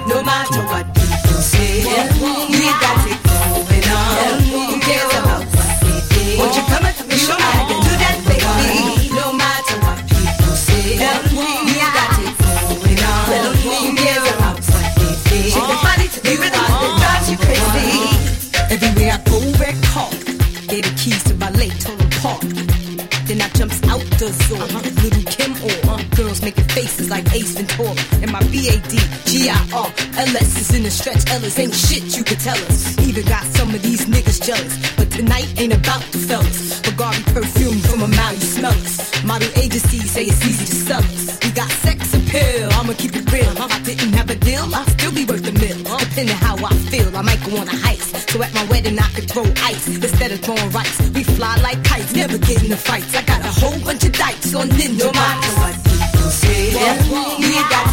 No matter what people say, we got it going on. Who cares about what they say? Won't you come jumps out the zone. Little Kim or uh, girls making faces like Ace and Ventura. And my B-A-D, G-I-R, L-S is in the stretch. Ellis ain't shit you could tell us. Even got some of these niggas jealous. But tonight ain't about the fellas. Bugatti perfume from a mouth, you smell us. Model agencies say it's easy to sell us. We got sex appeal, I'ma keep it real. If I didn't have a deal, I'd still be worth a mill. Depending how I feel, I might go on a heist. So at my wedding, I could throw ice instead of throwing rice. We fly like never get into fights. I got a whole bunch of dikes on Ninja No matter what people say, we got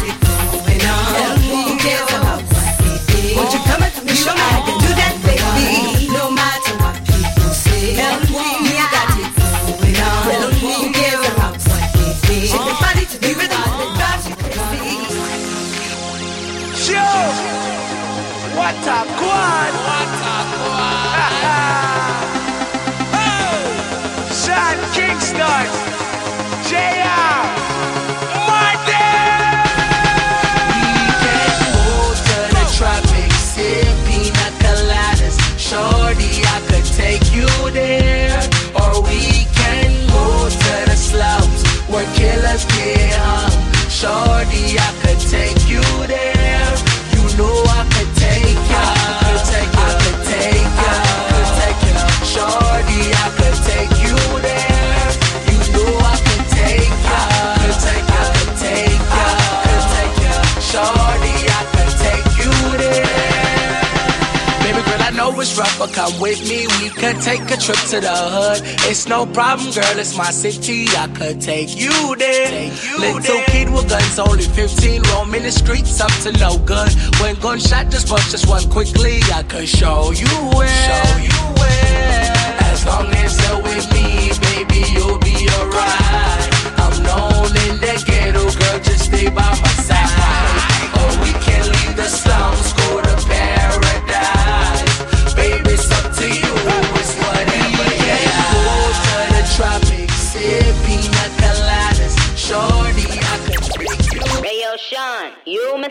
Shorty, I could girl, I it's rough, but come with me. We could take a trip to the hood. It's no problem, girl. It's my city. I could take you there. Little kid with guns, only 15, roaming the streets up to no good. When gunshot just bust just one quickly, I could show you where. Show you where. As long as you're with me, baby, you'll be alright. I'm known in the ghetto, girl, just stay by my side. Or we can leave the slums,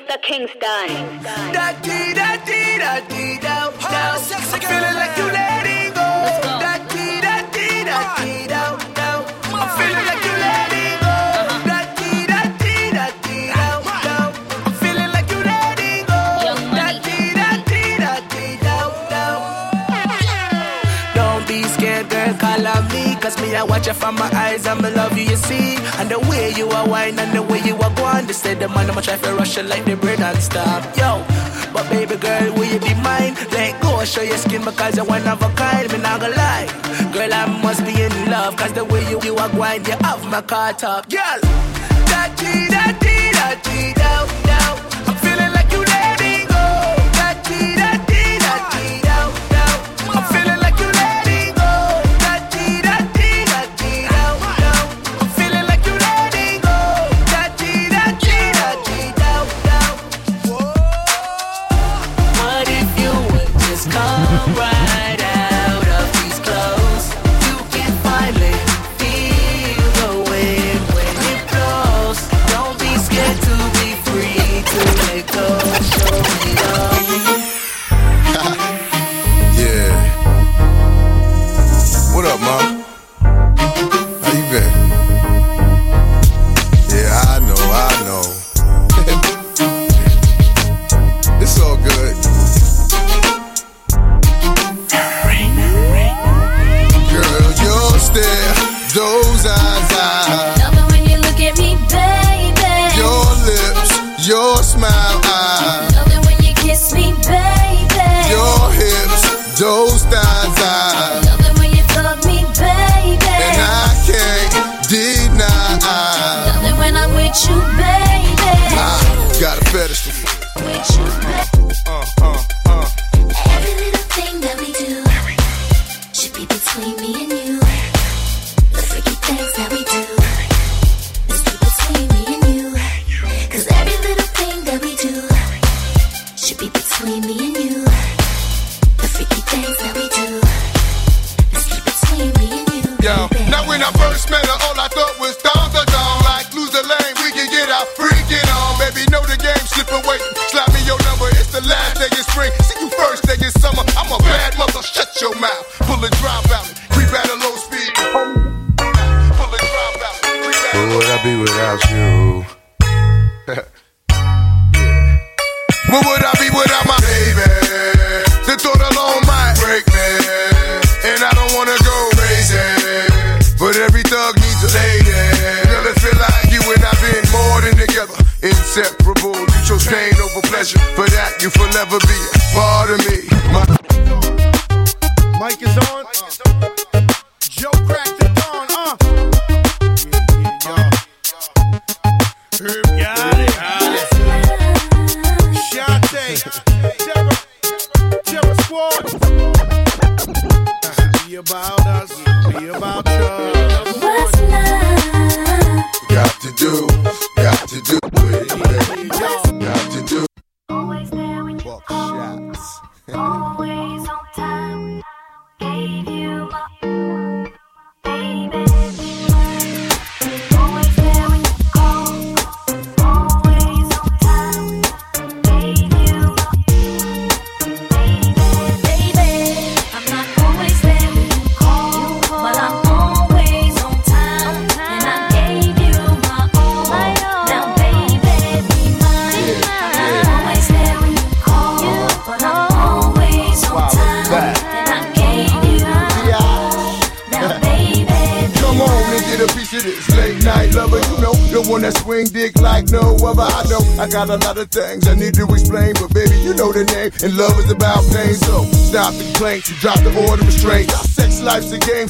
Mr. Kingston. Da dee da dee da dee da da. I'm feeling like Cause me, I watch you from my eyes me love you, you see. And the way you are wine and the way you are going. They say the man, I'ma try to rush you like the bread and stop. Yo, but baby girl, will you be mine? Let go, show your skin because you're one of a kind. Me not gonna lie. Girl, I must be in love. Cause the way you, you are going, you have my car top. Girl, Da dee da dee da dee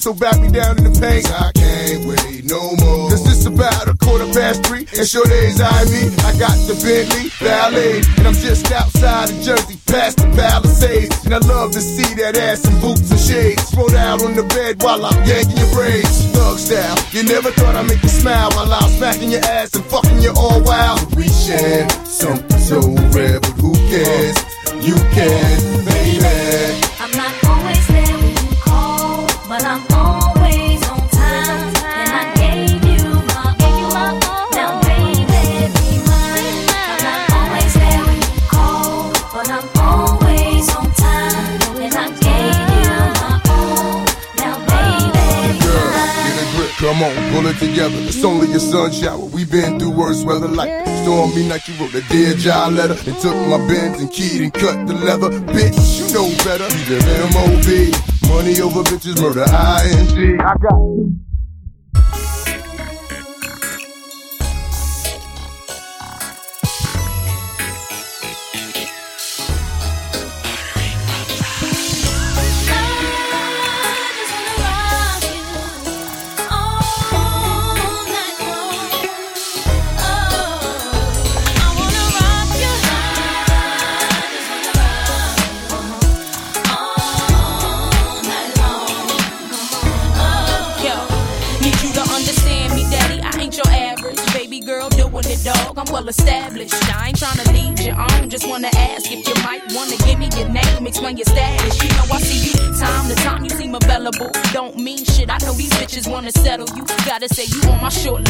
so back me down in the paint. I can't wait no more. Cause it's about a quarter past three, and sure days I mean, I got the Bentley Ballet, and I'm just outside of Jersey, past the Palisades. And I love to see that ass in boots and shades. Throw down on the bed while I'm yanking your braids. Thug style, you never thought I'd make weather like yeah. stormy like You wrote a dear job letter and took my bins and keyed and cut the leather. Bitch, you know better. Either M O B, money over bitches, murder I N G. I got you. gotta say you on my short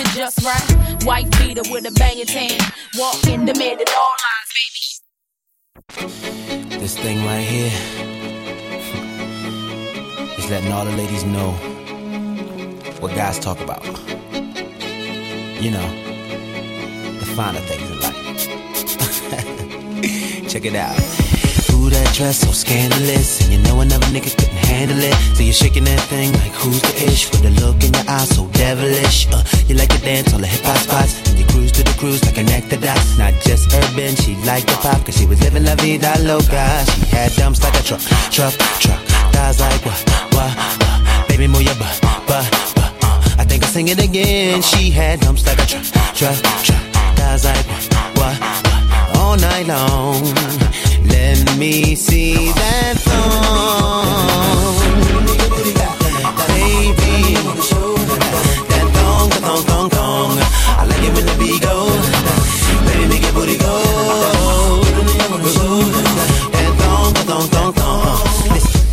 it just right. White Peter with a banging tan. Walk in the middle, all lines, baby. This thing right here is letting all the ladies know what guys talk about. You know, the finer things in life. Check it out. Ooh, that dress so scandalous, and you know another nigga could handle it. So you're shaking that thing like who's the ish? With a look in your eyes so devilish. Uh, you like to dance on the hip hop spots. And you cruise to the cruise like connect the dots. Not just urban, she liked the pop. Cause she was living la vida loca. She had dumps like a truck, truck, truck. Thighs like what, what, what. Baby, move your butt, butt, butt. Uh, I think I'll sing it again. She had dumps like a truck, truck, truck. Thighs like what, what, what. All night long. Let me see that thong. I like it when the beat go. Baby, make your booty go. That thong, thong, thong, thong.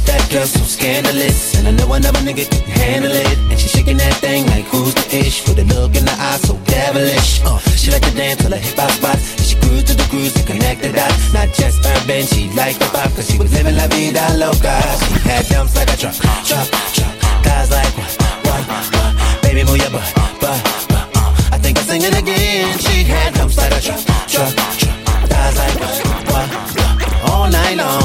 That girl so scandalous, and I know another nigga can handle it. And she shaking that thing like who's the ish? With a look in the eye so devilish. Uh, she like to dance till her hip hop spots. And she cruise to the cruise and connect the dots. Not just urban, she liked the pop, cause she was living la vida loca. She had dumps like a truck, truck, truck. Guys like what, what, what? Baby, move your butt, butt, butt. Uh, I think I'm singing again. She had dumps like a truck, truck, truck. Guys like what, what, what? All night long.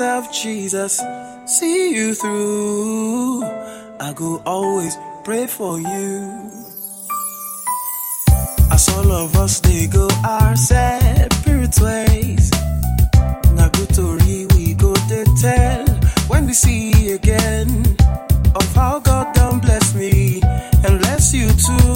Of Jesus see you through. I go always pray for you. As all of us they go our separate ways. Na we go to tell when we see again of how God done bless me and bless you too.